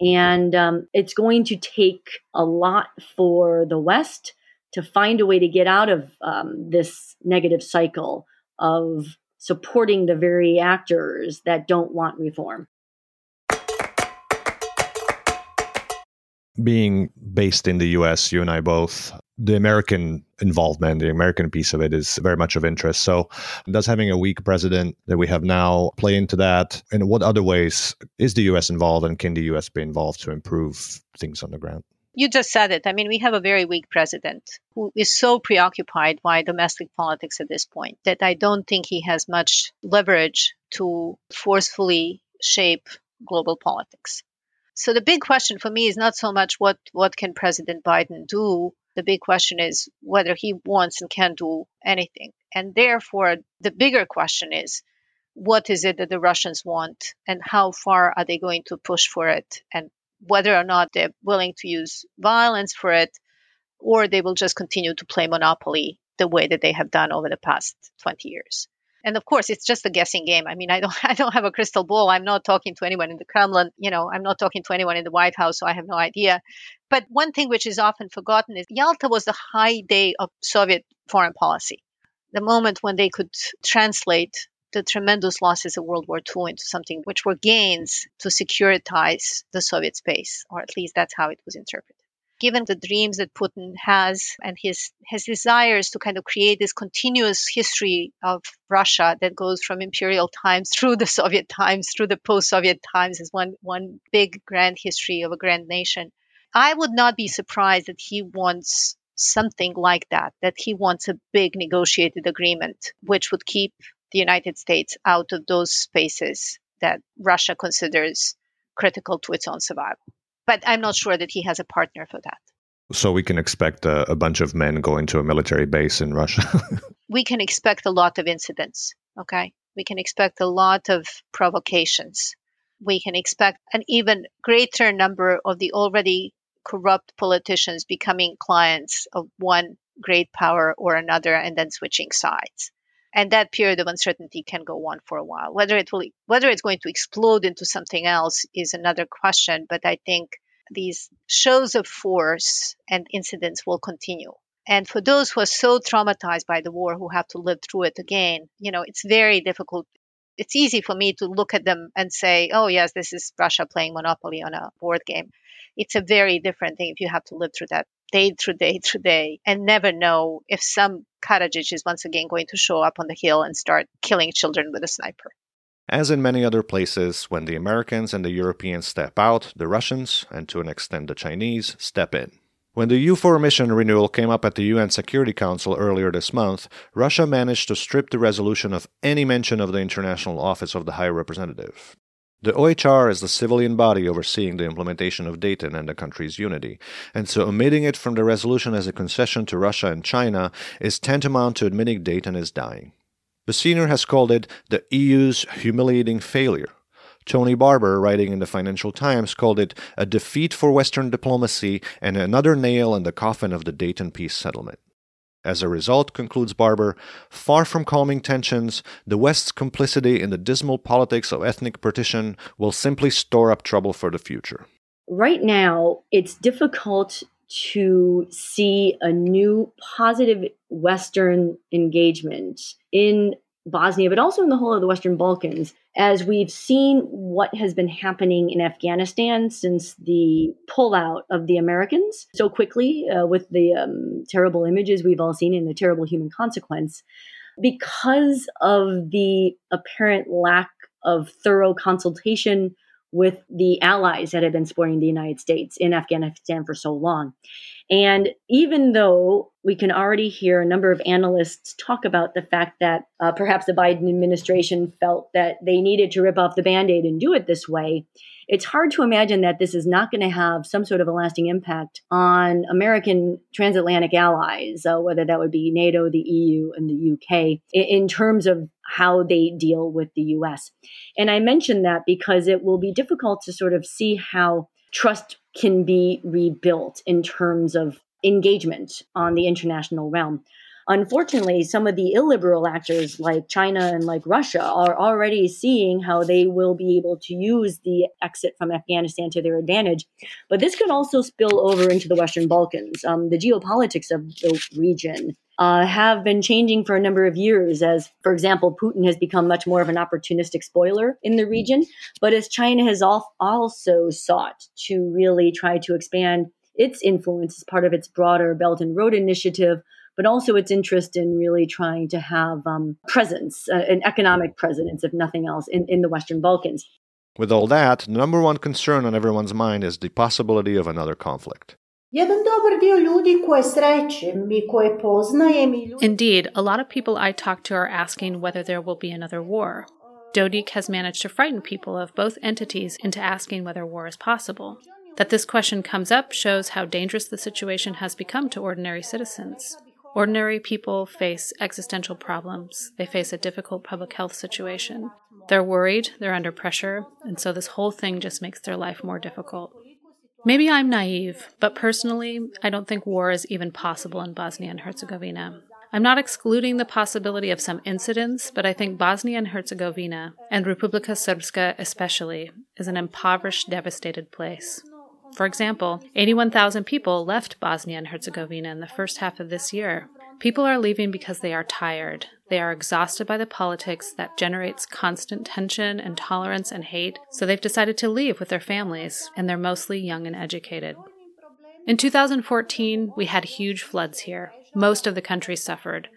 And um, it's going to take a lot for the West to find a way to get out of um, this negative cycle of supporting the very actors that don't want reform. Being based in the US, you and I both, the American involvement, the American piece of it is very much of interest. So, does having a weak president that we have now play into that? And what other ways is the US involved and can the US be involved to improve things on the ground? You just said it. I mean, we have a very weak president who is so preoccupied by domestic politics at this point that I don't think he has much leverage to forcefully shape global politics. So the big question for me is not so much what what can President Biden do. The big question is whether he wants and can do anything. And therefore, the bigger question is what is it that the Russians want and how far are they going to push for it and whether or not they're willing to use violence for it, or they will just continue to play monopoly the way that they have done over the past 20 years. And of course, it's just a guessing game. I mean, I don't, I don't have a crystal ball. I'm not talking to anyone in the Kremlin. You know, I'm not talking to anyone in the White House, so I have no idea. But one thing which is often forgotten is Yalta was the high day of Soviet foreign policy, the moment when they could translate the tremendous losses of World War II into something which were gains to securitize the Soviet space, or at least that's how it was interpreted. given the dreams that Putin has and his his desires to kind of create this continuous history of Russia that goes from imperial times through the Soviet times through the post-Soviet times as one one big grand history of a grand nation. I would not be surprised that he wants something like that, that he wants a big negotiated agreement which would keep the United States out of those spaces that Russia considers critical to its own survival but I'm not sure that he has a partner for that. So we can expect a, a bunch of men going to a military base in Russia. we can expect a lot of incidents. Okay, we can expect a lot of provocations. We can expect an even greater number of the already corrupt politicians becoming clients of one great power or another and then switching sides and that period of uncertainty can go on for a while. Whether it will, whether it's going to explode into something else is another question. But I think these shows of force and incidents will continue. And for those who are so traumatized by the war, who have to live through it again, you know, it's very difficult. It's easy for me to look at them and say, oh, yes, this is Russia playing Monopoly on a board game. It's a very different thing if you have to live through that day through day through day and never know if some Karadzic is once again going to show up on the hill and start killing children with a sniper. As in many other places, when the Americans and the Europeans step out, the Russians, and to an extent the Chinese, step in. When the EUFOR mission renewal came up at the UN Security Council earlier this month, Russia managed to strip the resolution of any mention of the International Office of the High Representative. The OHR is the civilian body overseeing the implementation of Dayton and the country's unity, and so omitting it from the resolution as a concession to Russia and China is tantamount to admitting Dayton is dying. The senior has called it the EU's humiliating failure. Tony Barber, writing in the Financial Times, called it a defeat for Western diplomacy and another nail in the coffin of the Dayton peace settlement. As a result, concludes Barber, far from calming tensions, the West's complicity in the dismal politics of ethnic partition will simply store up trouble for the future. Right now, it's difficult to see a new positive Western engagement in Bosnia, but also in the whole of the Western Balkans, as we've seen what has been happening in Afghanistan since the pullout of the Americans so quickly, uh, with the um, terrible images we've all seen and the terrible human consequence, because of the apparent lack of thorough consultation with the allies that have been supporting the United States in Afghanistan for so long. And even though we can already hear a number of analysts talk about the fact that uh, perhaps the Biden administration felt that they needed to rip off the band aid and do it this way, it's hard to imagine that this is not going to have some sort of a lasting impact on American transatlantic allies, uh, whether that would be NATO, the EU, and the UK, in, in terms of how they deal with the US. And I mention that because it will be difficult to sort of see how trust can be rebuilt in terms of engagement on the international realm. Unfortunately, some of the illiberal actors like China and like Russia are already seeing how they will be able to use the exit from Afghanistan to their advantage. But this could also spill over into the Western Balkans. Um, the geopolitics of the region uh, have been changing for a number of years. As, for example, Putin has become much more of an opportunistic spoiler in the region, but as China has also sought to really try to expand its influence as part of its broader Belt and Road Initiative, but also its interest in really trying to have um, presence, uh, an economic presence, if nothing else, in, in the Western Balkans. With all that, the number one concern on everyone's mind is the possibility of another conflict. Indeed, a lot of people I talk to are asking whether there will be another war. Dodik has managed to frighten people of both entities into asking whether war is possible. That this question comes up shows how dangerous the situation has become to ordinary citizens. Ordinary people face existential problems. They face a difficult public health situation. They're worried, they're under pressure, and so this whole thing just makes their life more difficult. Maybe I'm naive, but personally, I don't think war is even possible in Bosnia and Herzegovina. I'm not excluding the possibility of some incidents, but I think Bosnia and Herzegovina, and Republika Srpska especially, is an impoverished, devastated place. For example, 81,000 people left Bosnia and Herzegovina in the first half of this year. People are leaving because they are tired. They are exhausted by the politics that generates constant tension, intolerance, and hate, so they've decided to leave with their families, and they're mostly young and educated. In 2014, we had huge floods here. Most of the country suffered.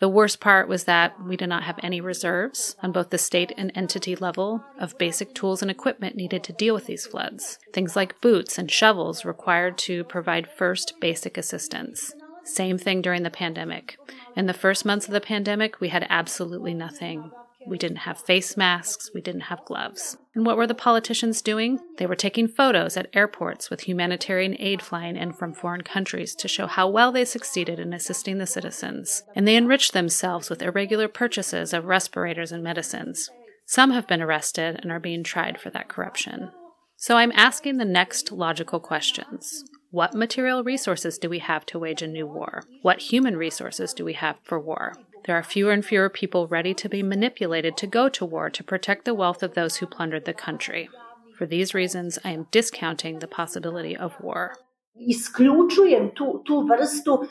The worst part was that we did not have any reserves on both the state and entity level of basic tools and equipment needed to deal with these floods. Things like boots and shovels required to provide first basic assistance. Same thing during the pandemic. In the first months of the pandemic, we had absolutely nothing. We didn't have face masks. We didn't have gloves. And what were the politicians doing? They were taking photos at airports with humanitarian aid flying in from foreign countries to show how well they succeeded in assisting the citizens. And they enriched themselves with irregular purchases of respirators and medicines. Some have been arrested and are being tried for that corruption. So I'm asking the next logical questions. What material resources do we have to wage a new war? What human resources do we have for war? There are fewer and fewer people ready to be manipulated to go to war to protect the wealth of those who plundered the country. For these reasons, I am discounting the possibility of war. Isključujem tu, tu vrstu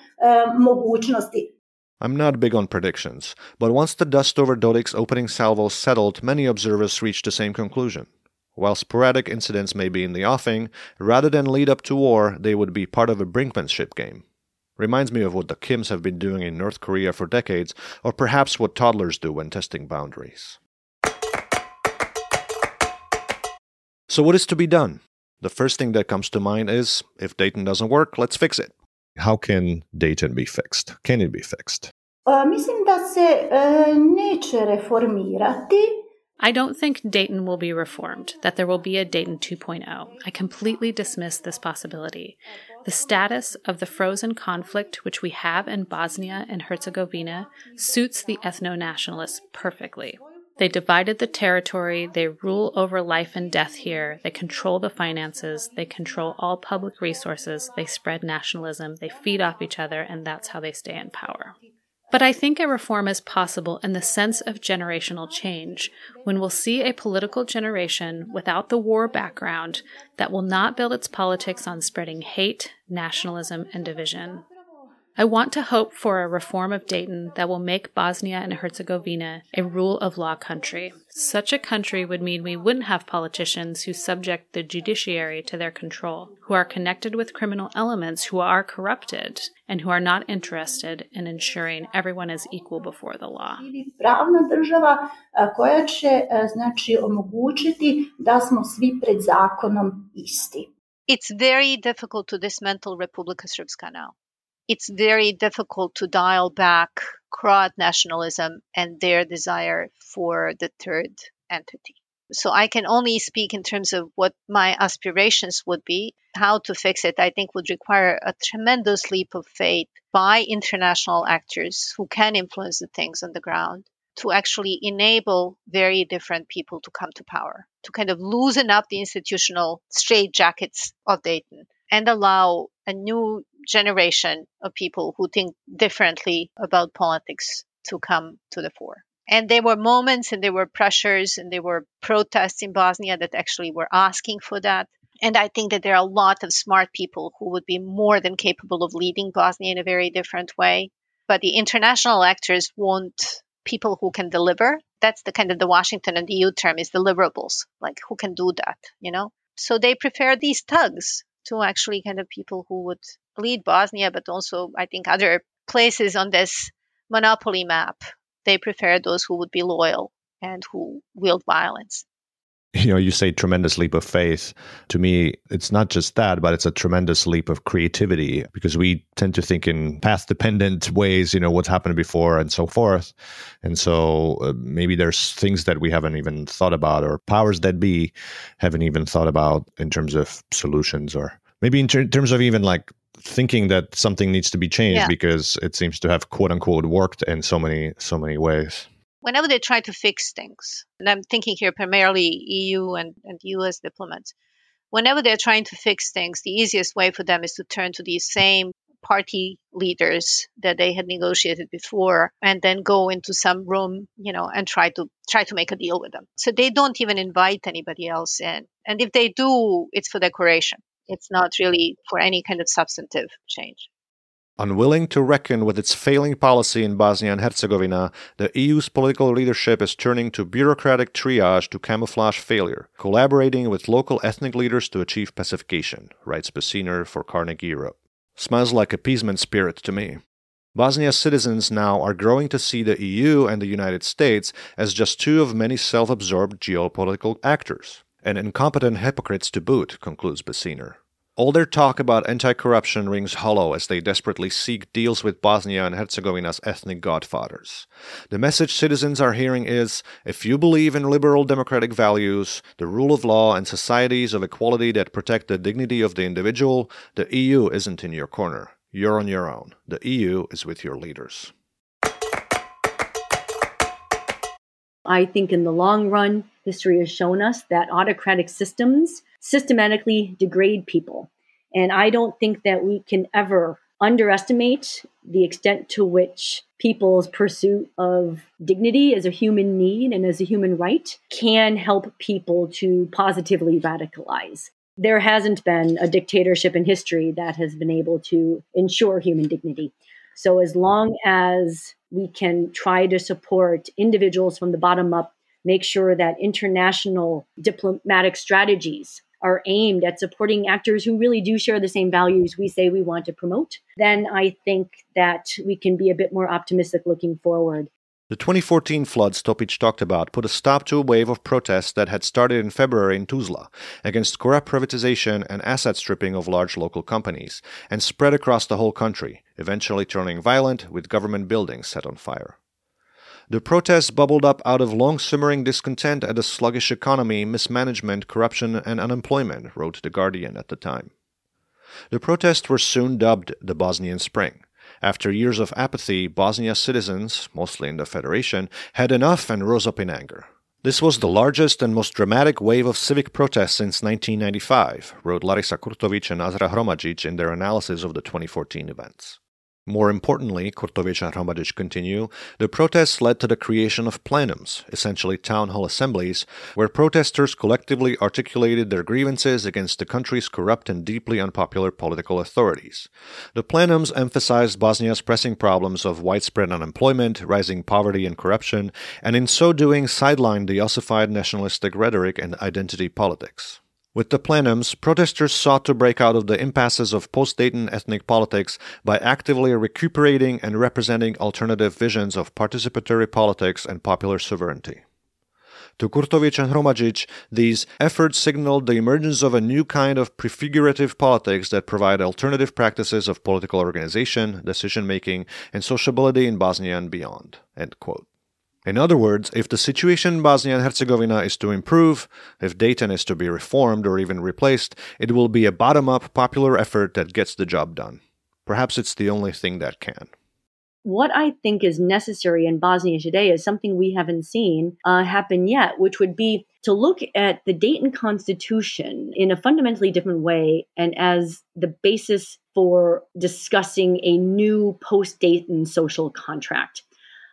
mogućnosti. I'm not big on predictions, but once the dust over Dodik's opening salvo settled, many observers reached the same conclusion. While sporadic incidents may be in the offing, rather than lead up to war, they would be part of a brinkmanship game. Reminds me of what the Kims have been doing in North Korea for decades, or perhaps what toddlers do when testing boundaries. So, what is to be done? The first thing that comes to mind is if Dayton doesn't work, let's fix it. How can Dayton be fixed? Can it be fixed? Uh, mislim da uh, neće reformirati I don't think Dayton will be reformed, that there will be a Dayton 2.0. I completely dismiss this possibility. The status of the frozen conflict which we have in Bosnia and Herzegovina suits the ethno nationalists perfectly. They divided the territory, they rule over life and death here, they control the finances, they control all public resources, they spread nationalism, they feed off each other, and that's how they stay in power. But I think a reform is possible in the sense of generational change, when we'll see a political generation without the war background that will not build its politics on spreading hate, nationalism, and division. I want to hope for a reform of Dayton that will make Bosnia and Herzegovina a rule of law country. Such a country would mean we wouldn't have politicians who subject the judiciary to their control, who are connected with criminal elements who are corrupted, and who are not interested in ensuring everyone is equal before the law. Pravna država koja će znači omogućiti da smo svi pred zakonom isti. It's very difficult to dismantle Republika Srpska now it's very difficult to dial back Croat nationalism and their desire for the third entity. So I can only speak in terms of what my aspirations would be. How to fix it, I think, would require a tremendous leap of faith by international actors who can influence the things on the ground to actually enable very different people to come to power, to kind of loosen up the institutional straitjackets of Dayton and allow a new generation of people who think differently about politics to come to the fore. And there were moments and there were pressures and there were protests in Bosnia that actually were asking for that. And I think that there are a lot of smart people who would be more than capable of leading Bosnia in a very different way. But the international actors want people who can deliver. That's the kind of the Washington and the EU term is deliverables, like who can do that, you know? So they prefer these thugs to actually kind of people who would lead Bosnia, but also I think other places on this monopoly map. They prefer those who would be loyal and who wield violence. You know, you say tremendous leap of faith. To me, it's not just that, but it's a tremendous leap of creativity because we tend to think in path dependent ways, you know, what's happened before and so forth. And so uh, maybe there's things that we haven't even thought about or powers that be haven't even thought about in terms of solutions or maybe in ter- terms of even like thinking that something needs to be changed yeah. because it seems to have quote unquote worked in so many so many ways. Whenever they try to fix things and i'm thinking here primarily eu and, and us diplomats whenever they're trying to fix things the easiest way for them is to turn to these same party leaders that they had negotiated before and then go into some room you know and try to try to make a deal with them. So they don't even invite anybody else in. And if they do it's for decoration it's not really for any kind of substantive change. Unwilling to reckon with its failing policy in Bosnia and Herzegovina, the EU's political leadership is turning to bureaucratic triage to camouflage failure, collaborating with local ethnic leaders to achieve pacification, writes Bassuener for Carnegie Europe. Smells like appeasement spirit to me. Bosnia's citizens now are growing to see the EU and the United States as just two of many self absorbed geopolitical actors, and incompetent hypocrites to boot, concludes Bassuener. All their talk about anti corruption rings hollow as they desperately seek deals with Bosnia and Herzegovina's ethnic godfathers. The message citizens are hearing is if you believe in liberal democratic values, the rule of law, and societies of equality that protect the dignity of the individual, the EU isn't in your corner. You're on your own. The EU is with your leaders. I think in the long run, history has shown us that autocratic systems systematically degrade people. And I don't think that we can ever underestimate the extent to which people's pursuit of dignity as a human need and as a human right can help people to positively radicalize. There hasn't been a dictatorship in history that has been able to ensure human dignity. So, as long as we can try to support individuals from the bottom up, make sure that international diplomatic strategies are aimed at supporting actors who really do share the same values we say we want to promote, then I think that we can be a bit more optimistic looking forward. The 2014 floods Topic talked about put a stop to a wave of protests that had started in February in Tuzla against corrupt privatization and asset stripping of large local companies, and spread across the whole country, eventually turning violent with government buildings set on fire. The protests bubbled up out of long simmering discontent at a sluggish economy, mismanagement, corruption, and unemployment, wrote The Guardian at the time. The protests were soon dubbed the Bosnian Spring. After years of apathy, Bosnia's citizens, mostly in the Federation, had enough and rose up in anger. This was the largest and most dramatic wave of civic protest since 1995, wrote Larisa Kurtovic and Azra Hromadžić in their analysis of the 2014 events. More importantly, Kurtovic and Hromadžić continue, the protests led to the creation of plenums, essentially town hall assemblies, where protesters collectively articulated their grievances against the country's corrupt and deeply unpopular political authorities. The plenums emphasized Bosnia's pressing problems of widespread unemployment, rising poverty and corruption, and in so doing sidelined the ossified nationalistic rhetoric and identity politics. With the plenums, protesters sought to break out of the impasses of post Dayton ethnic politics by actively recuperating and representing alternative visions of participatory politics and popular sovereignty. To Kurtovic and Hromadžić, these efforts signaled the emergence of a new kind of prefigurative politics that provide alternative practices of political organization, decision making, and sociability in Bosnia and beyond. End quote. In other words, if the situation in Bosnia and Herzegovina is to improve, if Dayton is to be reformed or even replaced, it will be a bottom up popular effort that gets the job done. Perhaps it's the only thing that can. What I think is necessary in Bosnia today is something we haven't seen uh, happen yet, which would be to look at the Dayton Constitution in a fundamentally different way and as the basis for discussing a new post Dayton social contract.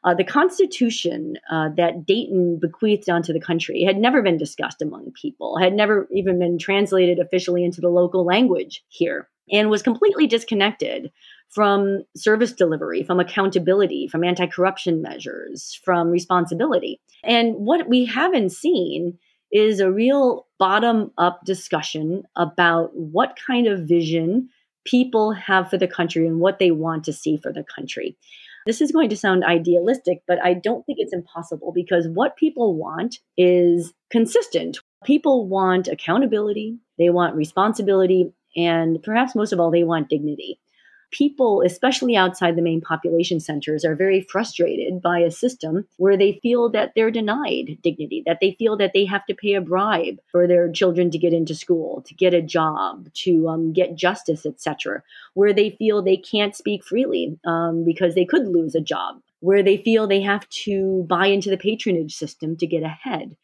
Uh, the Constitution uh, that Dayton bequeathed onto the country had never been discussed among people, had never even been translated officially into the local language here, and was completely disconnected from service delivery, from accountability, from anti corruption measures, from responsibility. And what we haven't seen is a real bottom up discussion about what kind of vision people have for the country and what they want to see for the country. This is going to sound idealistic, but I don't think it's impossible because what people want is consistent. People want accountability, they want responsibility, and perhaps most of all, they want dignity people, especially outside the main population centers, are very frustrated by a system where they feel that they're denied dignity, that they feel that they have to pay a bribe for their children to get into school, to get a job, to um, get justice, etc., where they feel they can't speak freely um, because they could lose a job, where they feel they have to buy into the patronage system to get ahead.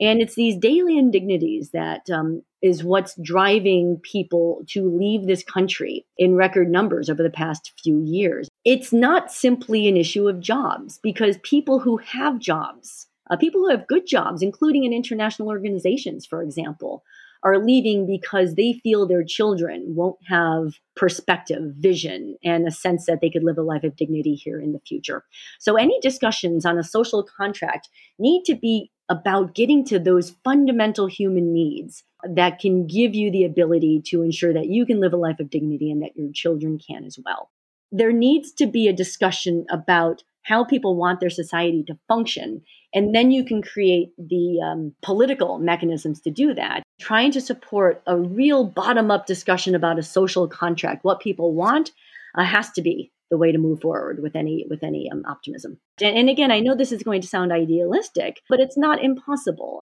And it's these daily indignities that um, is what's driving people to leave this country in record numbers over the past few years. It's not simply an issue of jobs because people who have jobs, uh, people who have good jobs, including in international organizations, for example, are leaving because they feel their children won't have perspective, vision, and a sense that they could live a life of dignity here in the future. So, any discussions on a social contract need to be about getting to those fundamental human needs that can give you the ability to ensure that you can live a life of dignity and that your children can as well. There needs to be a discussion about how people want their society to function. And then you can create the um, political mechanisms to do that. Trying to support a real bottom up discussion about a social contract, what people want, uh, has to be the way to move forward with any with any um, optimism. And, and again, I know this is going to sound idealistic, but it's not impossible.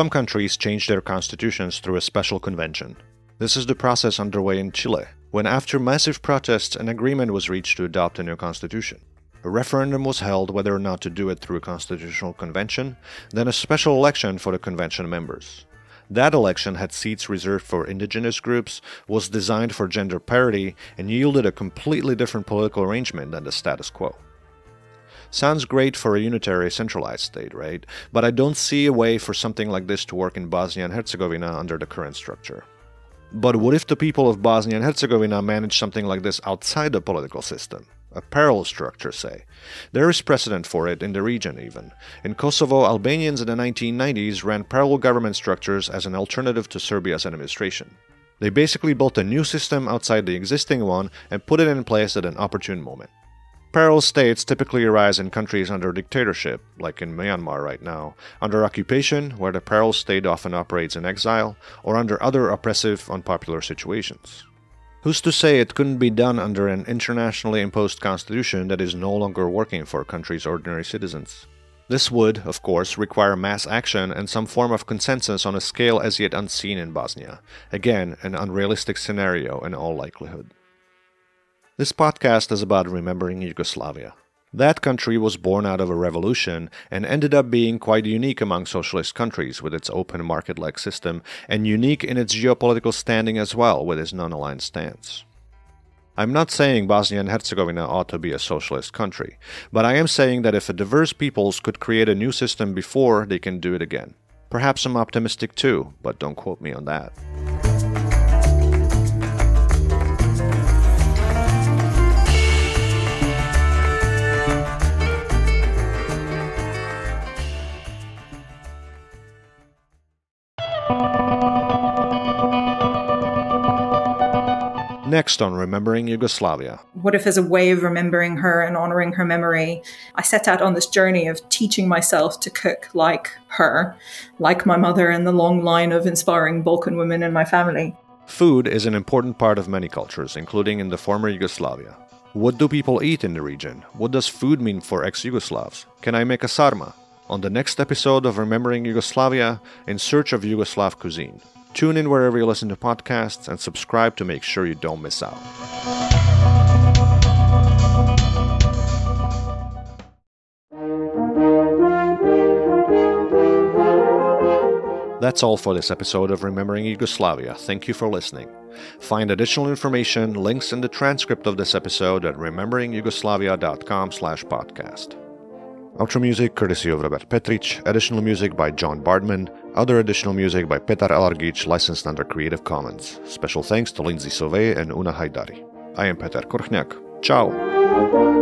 Some countries change their constitutions through a special convention. This is the process underway in Chile, when after massive protests an agreement was reached to adopt a new constitution. A referendum was held whether or not to do it through a constitutional convention, then a special election for the convention members. That election had seats reserved for indigenous groups, was designed for gender parity, and yielded a completely different political arrangement than the status quo. Sounds great for a unitary centralized state, right? But I don't see a way for something like this to work in Bosnia and Herzegovina under the current structure. But what if the people of Bosnia and Herzegovina manage something like this outside the political system? A parallel structure, say. There is precedent for it in the region, even. In Kosovo, Albanians in the 1990s ran parallel government structures as an alternative to Serbia's administration. They basically built a new system outside the existing one and put it in place at an opportune moment. Parallel states typically arise in countries under dictatorship, like in Myanmar right now, under occupation, where the parallel state often operates in exile, or under other oppressive, unpopular situations. Who's to say it couldn't be done under an internationally imposed constitution that is no longer working for a country's ordinary citizens? This would, of course, require mass action and some form of consensus on a scale as yet unseen in Bosnia. Again, an unrealistic scenario in all likelihood. This podcast is about remembering Yugoslavia. That country was born out of a revolution and ended up being quite unique among socialist countries with its open market like system, and unique in its geopolitical standing as well with its non aligned stance. I'm not saying Bosnia and Herzegovina ought to be a socialist country, but I am saying that if a diverse peoples could create a new system before, they can do it again. Perhaps I'm optimistic too, but don't quote me on that. Next on Remembering Yugoslavia. What if, as a way of remembering her and honoring her memory, I set out on this journey of teaching myself to cook like her, like my mother and the long line of inspiring Balkan women in my family? Food is an important part of many cultures, including in the former Yugoslavia. What do people eat in the region? What does food mean for ex Yugoslavs? Can I make a sarma? On the next episode of Remembering Yugoslavia, in search of Yugoslav cuisine. Tune in wherever you listen to podcasts and subscribe to make sure you don't miss out. That's all for this episode of Remembering Yugoslavia. Thank you for listening. Find additional information, links, and the transcript of this episode at rememberingyugoslavia.com slash podcast. Outro music courtesy of Robert Petric, additional music by John Bardman, other additional music by Petar Elargic, licensed under Creative Commons. Special thanks to Lindsay Sauvé and Una Haidari. I am Petar Korchniak. Ciao!